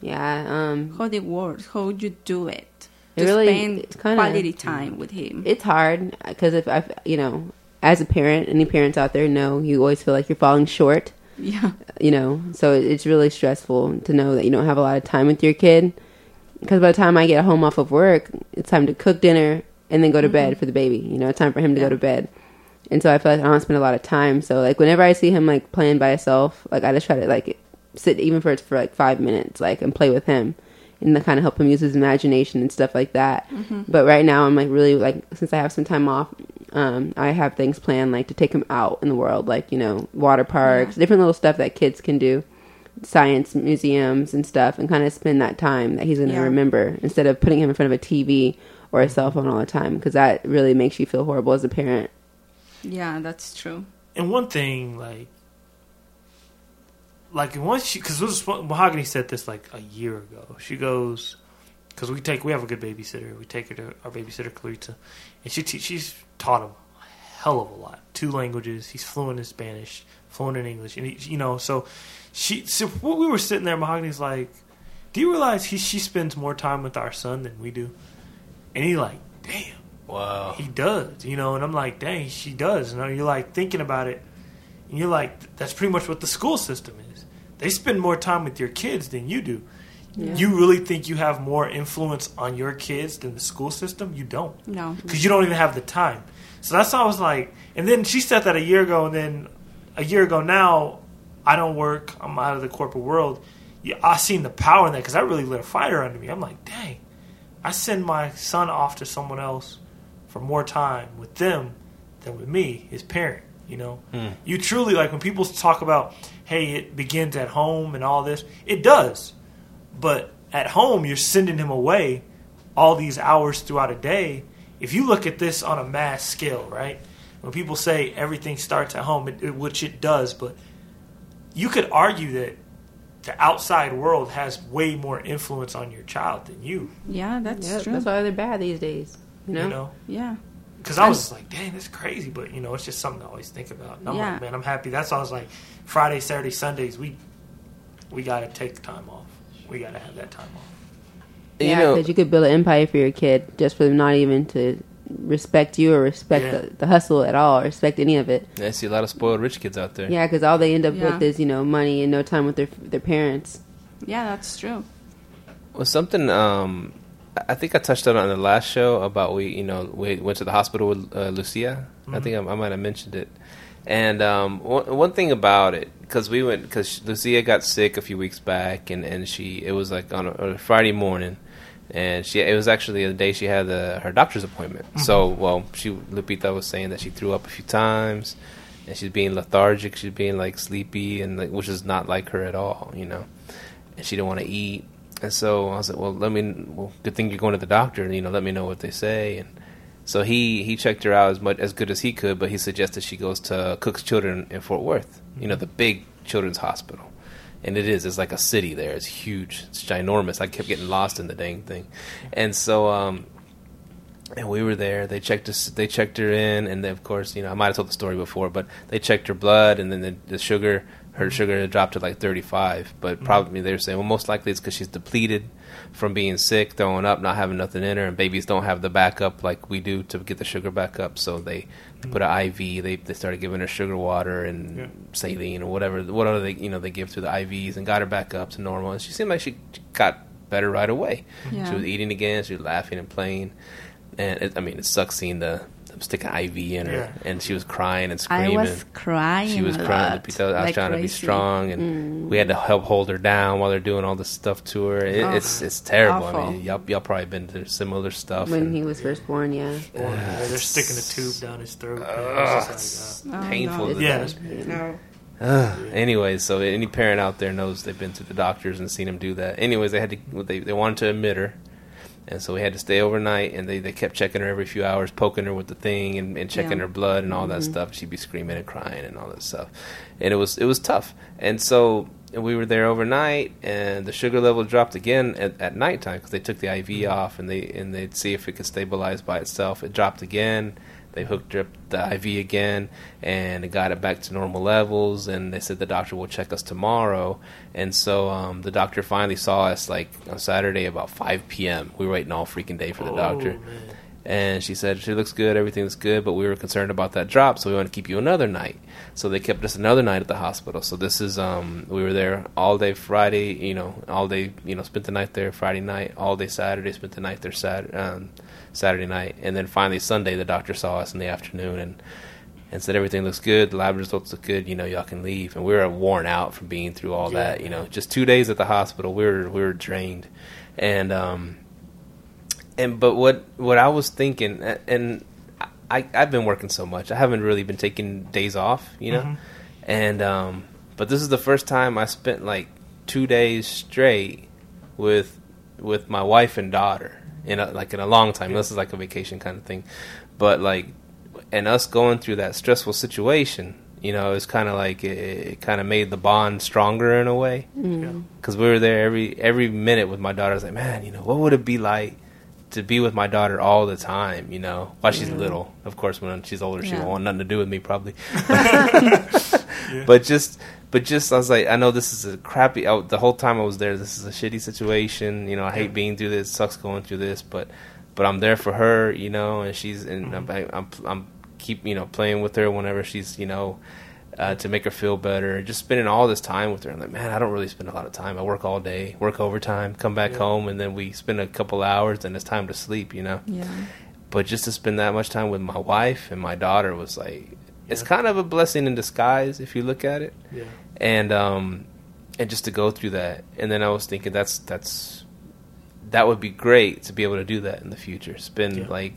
Yeah, um, How it works? How you do it? It really- spend kinda- quality time with him. it's hard because if I, you know, as a parent, any parents out there know you always feel like you're falling short. yeah, You know, so it's really stressful to know that you don't have a lot of time with your kid. Because by the time I get home off of work, it's time to cook dinner and then go to bed for the baby. You know, time for him to go to bed. And so I feel like I don't spend a lot of time. So like whenever I see him like playing by himself, like I just try to like sit even for for like five minutes, like and play with him, and to kind of help him use his imagination and stuff like that. But right now I'm like really like since I have some time off, um, I have things planned like to take him out in the world, like you know water parks, different little stuff that kids can do, science museums and stuff, and kind of spend that time that he's gonna Yeah. remember instead of putting him in front of a TV or a cell phone all the time because that really makes you feel horrible as a parent. yeah, that's true. and one thing like like once she because mahogany said this like a year ago. She goes because we take we have a good babysitter. We take her to our babysitter clarita and she te- she's taught him a hell of a lot. Two languages. He's fluent in spanish fluent in english and he, you know so she so when we were sitting there mahogany's like do you realize he she spends more time with our son than we do and he like damn Wow. he does, you know, and I'm like, dang, she does. You know, you're like thinking about it, and you're like, that's pretty much what the school system is. They spend more time with your kids than you do. You really think you have more influence on your kids than the school system? You don't, No, because you don't even have the time. So that's how I was like. And then she said that a year ago, and then a year ago now, I don't work. I'm out of the corporate world. Yeah, I seen the power in that because that really lit a fire under me. I'm like, dang, I send my son off to someone else for more time with them than with me, his parent. You know, hmm. you truly like when people talk about, hey, it begins at home and all this. It does, but at home you're sending him away all these hours throughout a day. If you look at this on a mass scale, right? When people say everything starts at home, it, it, which it does, but you could argue that the outside world has way more influence on your child than you. Yeah, that's Yeah, true. that's why they're bad these days. You know? You know, yeah. because I was like, "Dang, that's crazy," but you know, it's just something to always think about. And I'm Yeah. like, man, I'm happy. That's why I was like, Friday, Saturday, Sundays, we we gotta take time off. We gotta have that time off. You Yeah, know, because you could build an empire for your kid just for them not even to respect you or respect Yeah. the, the hustle at all, or respect any of it. I see a lot of spoiled rich kids out there. Yeah, because all they end up Yeah. with is you know money and no time with their their parents. Yeah, that's true. Well, something um, I think I touched on it on the last show about we, you know, we went to the hospital with uh, Lucia. I think I, I might have mentioned it. And um, one, one thing about it, because we went, because Lucia got sick a few weeks back, and, and she, it was like on a, a Friday morning, and she, it was actually the day she had the, her doctor's appointment. Mm-hmm. So, well, she, Lupita was saying that she threw up a few times, and she's being lethargic, she's being like sleepy, and like, which is not like her at all, you know. And she didn't want to eat, and so I was like, well, let me, well, good thing you're going to the doctor, you know, let me know what they say, and so he he checked her out as much as good as he could, but he suggested she goes to Cook's Children in Fort Worth, you know, the big children's hospital. And it is, it's like a city there. It's huge. It's ginormous. I kept getting lost in the dang thing. And so um and we were there. They checked us. They checked her in, and then of course, you know, I might have told the story before, but they checked her blood, and then the, the sugar, her sugar had dropped to like 35. But probably they were saying, well, most likely it's because she's depleted from being sick, throwing up, not having nothing in her, and babies don't have the backup like we do to get the sugar back up. So they put an IV. They they started giving her sugar water and Yeah. saline or whatever What whatever they you know they give through the IVs and got her back up to normal. And she seemed like she got better right away. Yeah. She was eating again. She was laughing and playing. And it, I mean, it sucks seeing the them stick an IV in her, Yeah. and she was crying and screaming. I screaming. was crying. she was a crying. lot, Lupita, I was like trying to be strong, and we had to help hold her down while they're doing all this stuff to her. It, Oh, it's it's terrible. I mean, y'all y'all probably been through similar stuff. When and he was first born, yeah. Or they're sticking a tube down his throat. It's like, uh, Oh, painful. no. Yeah. this. No. Ugh. Anyways, so any parent out there knows they've been to the doctors and seen him do that. Anyways, they had to they they wanted to admit her, and so we had to stay overnight. And they, they kept checking her every few hours, poking her with the thing and, and checking Yeah. her blood and all that mm-hmm. stuff. She'd be screaming and crying and all that stuff, and it was it was tough. And so we were there overnight, and the sugar level dropped again at, at nighttime because they took the IV mm-hmm. off and they and they'd see if it could stabilize by itself. It dropped again. They hooked up the IV again, and it got it back to normal levels. And they said the doctor will check us tomorrow. And so um, the doctor finally saw us like on Saturday about 5 p.m. We were waiting all freaking day for the oh, doctor, man. and she said she looks good, everything's good, but we were concerned about that drop, so we want to keep you another night. So they kept us another night at the hospital. So this is um, we were there all day Friday, you know, all day, you know, spent the night there Friday night, all day Saturday, spent the night there Saturday, um, Saturday night, and then finally Sunday the doctor saw us in the afternoon and and said everything looks good, the lab results look good, you know, y'all can leave. And we were worn out from being through all Yeah. that, you know, just two days at the hospital, we were we were drained, and um, and but what what I was thinking, and I I've been working so much, I haven't really been taking days off, you know, Mhm. and um, but this is the first time I spent like two days straight with with my wife and daughter in a, like in a long time. This is like a vacation kind of thing, but like and us going through that stressful situation, you know, it's kind of like it, it kind of made the bond stronger in a way mm. Yeah. because we were there every every minute with my daughter. I was like, man, you know, what would it be like to be with my daughter all the time? You know, while she's little. Of course, when she's older, she won't want nothing to do with me, probably. But just, but just, I was like, I know this is a crappy. I, the whole time I was there, this is a shitty situation. You know, I hate being through this. Sucks going through this, but, but I'm there for her. You know, and she's and I'm, I'm, I'm keep you know playing with her whenever she's you know uh, to make her feel better. Just spending all this time with her. I'm like, man, I don't really spend a lot of time. I work all day, work overtime, come back Yeah. home, and then we spend a couple hours, and it's time to sleep. You know. Yeah. But just to spend that much time with my wife and my daughter was like, it's kind of a blessing in disguise if you look at it. Yeah. And um, and just to go through that, and then I was thinking that's that's that would be great to be able to do that in the future. Spend Yeah. like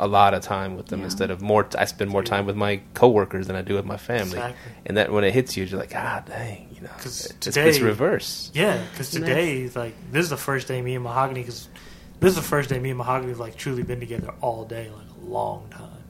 a lot of time with them Yeah. instead of more. I spend more time with my coworkers than I do with my family. Exactly. And that when it hits you, you're like, ah, dang, you know, 'Cause it's, it's reverse. Yeah, because Nice. today, like, this is the first day me and Mahogany, because This is the first day me and Mahogany have like truly been together all day, like a long time.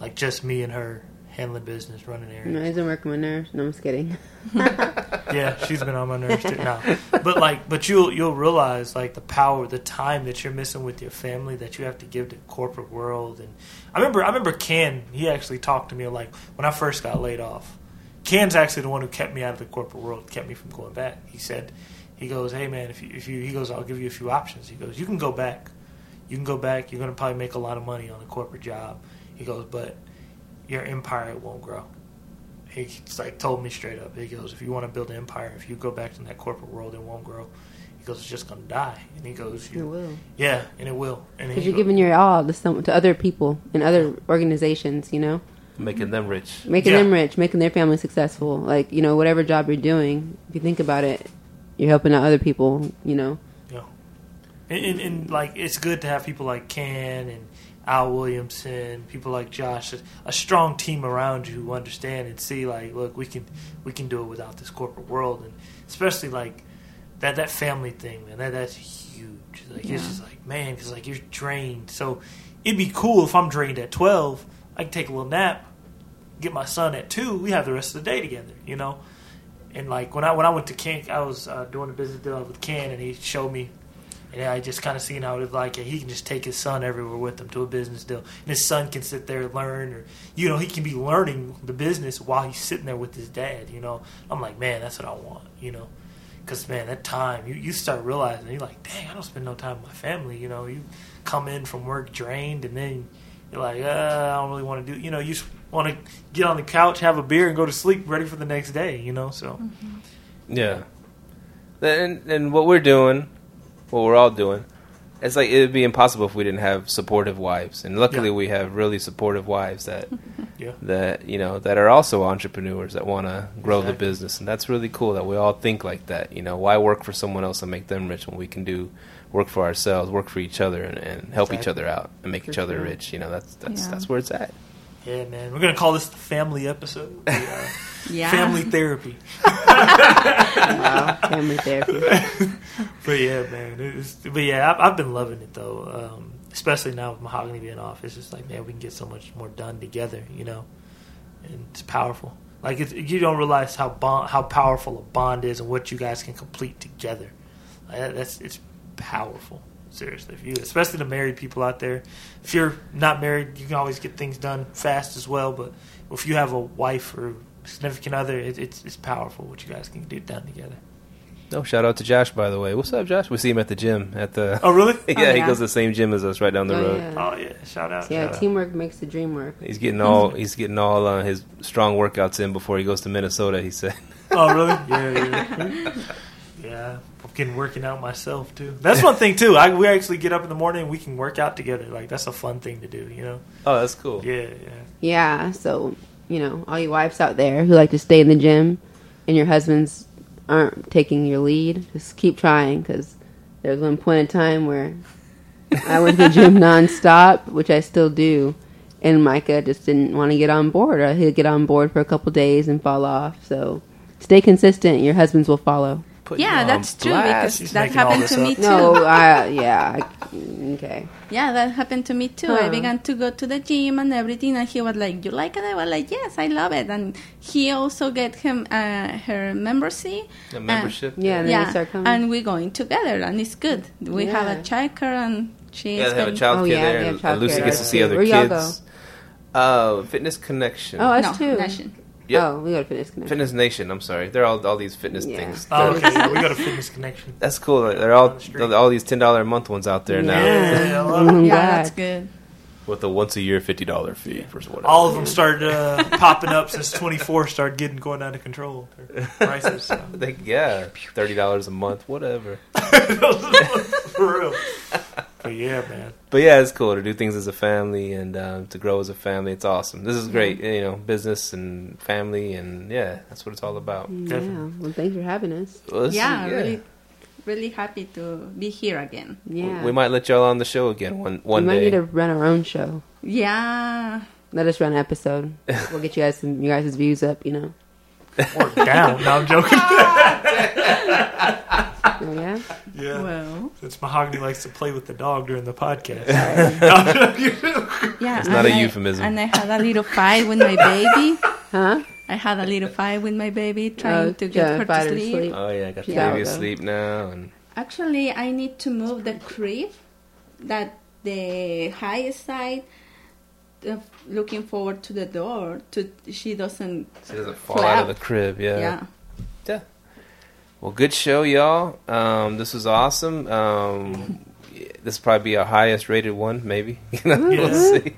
Like just me and her handling business, running errands. No, he's been working my nerves. No, I'm just kidding. Yeah, she's been on my nerves too now. But like, but you'll you'll realize like the power, the time that you're missing with your family that you have to give to corporate world. And I remember, I remember Ken. He actually talked to me like when I first got laid off. Ken's actually the one who kept me out of the corporate world, kept me from going back. He said, he goes, hey man, if you, if you, he goes, I'll give you a few options. He goes, you can go back, you can go back. You're gonna probably make a lot of money on a corporate job. He goes, but your empire won't grow he like told me straight up. He goes, if you want to build an empire, if you go back to that corporate world, it won't grow. He goes, it's just gonna die. And he goes, It will. yeah, and it will. And Because you're goes, giving your all to some to other people and other organizations. You know, Making them rich. making Yeah. them rich, making their family successful. Like you know, whatever job you're doing, if you think about it, you're helping out other people. You know, Yeah. And, and, and like it's good to have people like Ken and Al Williamson, people like Josh, a, a strong team around you who understand and see like, look, we can we can do it without this corporate world, and especially like that that family thing, man, that that's huge. Like Yeah. it's just like man, because like you're drained. So it'd be cool if I'm drained at twelve, I can take a little nap, get my son at two. We have the rest of the day together, you know. And like when I when I went to Ken, I was uh, doing a business deal with Ken, and he showed me, and I just kind of seen how it's like. He can just take his son everywhere with him to a business deal, and his son can sit there and learn, or you know, he can be learning the business while he's sitting there with his dad. You know, I'm like, man, that's what I want. You know, because man, that time you you start realizing you're like, dang, I don't spend no time with my family. You know, you come in from work drained, and then you're like, uh, I don't really want to do. You know, you just want to get on the couch, have a beer, and go to sleep, ready for the next day. You know, so. Yeah. And and what we're doing, what we're all doing, it's like it'd be impossible if we didn't have supportive wives. And luckily, Yeah. we have really supportive wives that Yeah. that you know that are also entrepreneurs that want to grow the business, and that's really cool that we all think like that. You know, why work for someone else and make them rich when we can do work for ourselves, work for each other, and, and help each other out and make For each other sure. rich. You know, that's that's Yeah. that's where it's at. Yeah, man. We're gonna call this the family episode. Uh, The, Yeah. Family therapy. wow, family therapy. But yeah, man. It's, but yeah, I've, I've been loving it though. Um, especially now with Mahogany being off, it's just like man, we can get so much more done together. You know, and it's powerful. Like it's, you don't realize how bond, how powerful a bond is, and what you guys can complete together. Like, that- that's it's powerful. Seriously, if you, especially the married people out there, if you're not married, you can always get things done fast as well. But if you have a wife or significant other, it, it's it's powerful what you guys can do down together. Oh, shout out to Josh, by the way. What's up, Josh? We see him at the gym at the. Oh, really? yeah, Oh, he goes to the same gym as us, right down the Oh, road. yeah. Oh yeah! Shout out! Yeah, shout out. teamwork makes the dream work. He's getting all he's getting all uh, his strong workouts in before he goes to Minnesota. He said. Oh, really? Yeah, yeah. yeah, I'm getting working out myself too. That's one thing too. I we actually get up in the morning we can work out together. Like that's a fun thing to do. You know? Oh, that's cool. Yeah, yeah. Yeah, so you know, all you wives out there who like to stay in the gym, and your husbands aren't taking your lead, just keep trying because there's one point in time where I went to the gym nonstop, which I still do, and Micah just didn't want to get on board. Or he'd get on board for a couple days and fall off. So stay consistent. Your husbands will follow. Put you Yeah, on that's true blast. She's because that happened this to me too. No, I, yeah, I, okay. Yeah, that happened to me too. I began to go to the gym and everything, and he was like, "You like it?" I was like, "Yes, I love it." And he also get him uh, her membership. A membership. Yeah, and then yeah, they start coming. and we're going together, and it's good. We have a childcare, and she's Yeah, they have a been- child Oh, care yeah, there, have and, and Lucy childcare gets to there, see too. other Where y'all kids. Uh, Fitness Connection. Oh, us no, too. Nation. Yep. Oh, we go to Fitness Connection. Fitness Nation. I'm sorry, they're all all these fitness Yeah. things. Oh, okay. yeah, we got a fitness connection. That's cool. They're all On the all these ten dollar a month ones out there now Yeah, I love it. I'm Yeah, glad. that's good. with a once a year fifty dollar fee for whatever. All of them started uh, popping up since 24 started getting going out of control. Their prices. So. They, yeah, thirty dollars a month, whatever. For real. But yeah, man. But yeah, it's cool to do things as a family and um, to grow as a family. It's awesome. This is great. You know, business and family, and yeah, that's what it's all about. Yeah. Definitely. Well, thanks for having us. Well, this is- yeah, really, really happy to be here again. Yeah. We might let y'all on the show again one one we might day. need to run our own show. Yeah, Let us run an episode. we'll get you guys some you guys' views up. You know, Or down. No, I'm joking. Oh, yeah. Yeah. Well, Since Mahogany likes to play with the dog during the podcast. yeah. It's not and a I- euphemism. And I had a little fight with my baby. Huh? I had a little fight with my baby trying Oh, to get yeah, her to sleep. sleep. Oh yeah, I got the Yeah. baby asleep now, and Actually, I need to move the crib that the high side, uh, looking forward to the door. To she doesn't. she doesn't fall out of the crib. yeah Yeah. Well, good show, y'all. Um, this was awesome. Um, this will probably be our highest rated one, maybe. You know, Yes. we'll see.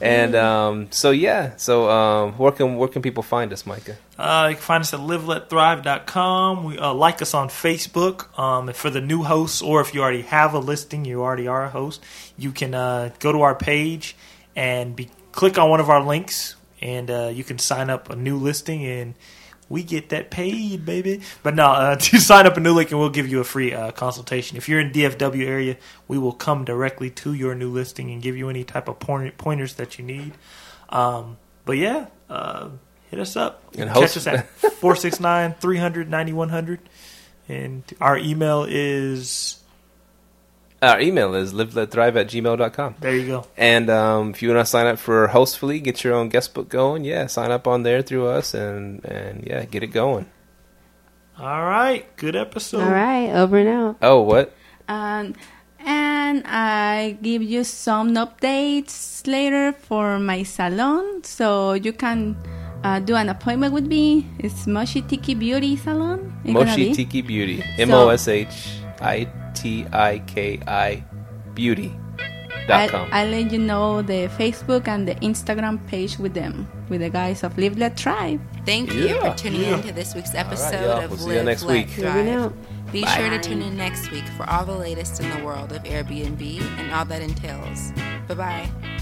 And um, so yeah, so um, where can where can people find us, Micah? Uh, you can find us at liveletthrive.com. We uh, like us on Facebook. Um, for the new hosts, or if you already have a listing, you already are a host. You can uh, go to our page and be click on one of our links, and uh, you can sign up a new listing, and we get that paid, baby. But no, uh, to sign up a new link, and we'll give you a free uh, consultation. If you're in DFW area, we will come directly to your new listing and give you any type of pointers that you need. Um, but yeah, uh, hit us up. And host- catch us at 469 300 9100. And our email is Our email is liveletthrive at gmail.com. there. You go. And um, if you want to sign up for Hostfully, get your own guest book going, yeah, sign up on there through us, and and yeah, get it going. All right, good episode. All right. Over and out. Oh, what? And and I give you some updates later for my salon, so you can uh, do an appointment with me. It's Moshi Tiki Beauty Salon. Moshi Tiki Beauty. M O S H I T I K I Beauty. I'll. I'll let you know the Facebook and the Instagram page with them, with the guys of Live Let Thrive. Thank you for tuning Yeah. in to this week's episode y'all. of We'll see you Live, next Let, week. Over Thrive. Be Bye. sure to tune in next week for all the latest in the world of Airbnb and all that entails. Bye bye.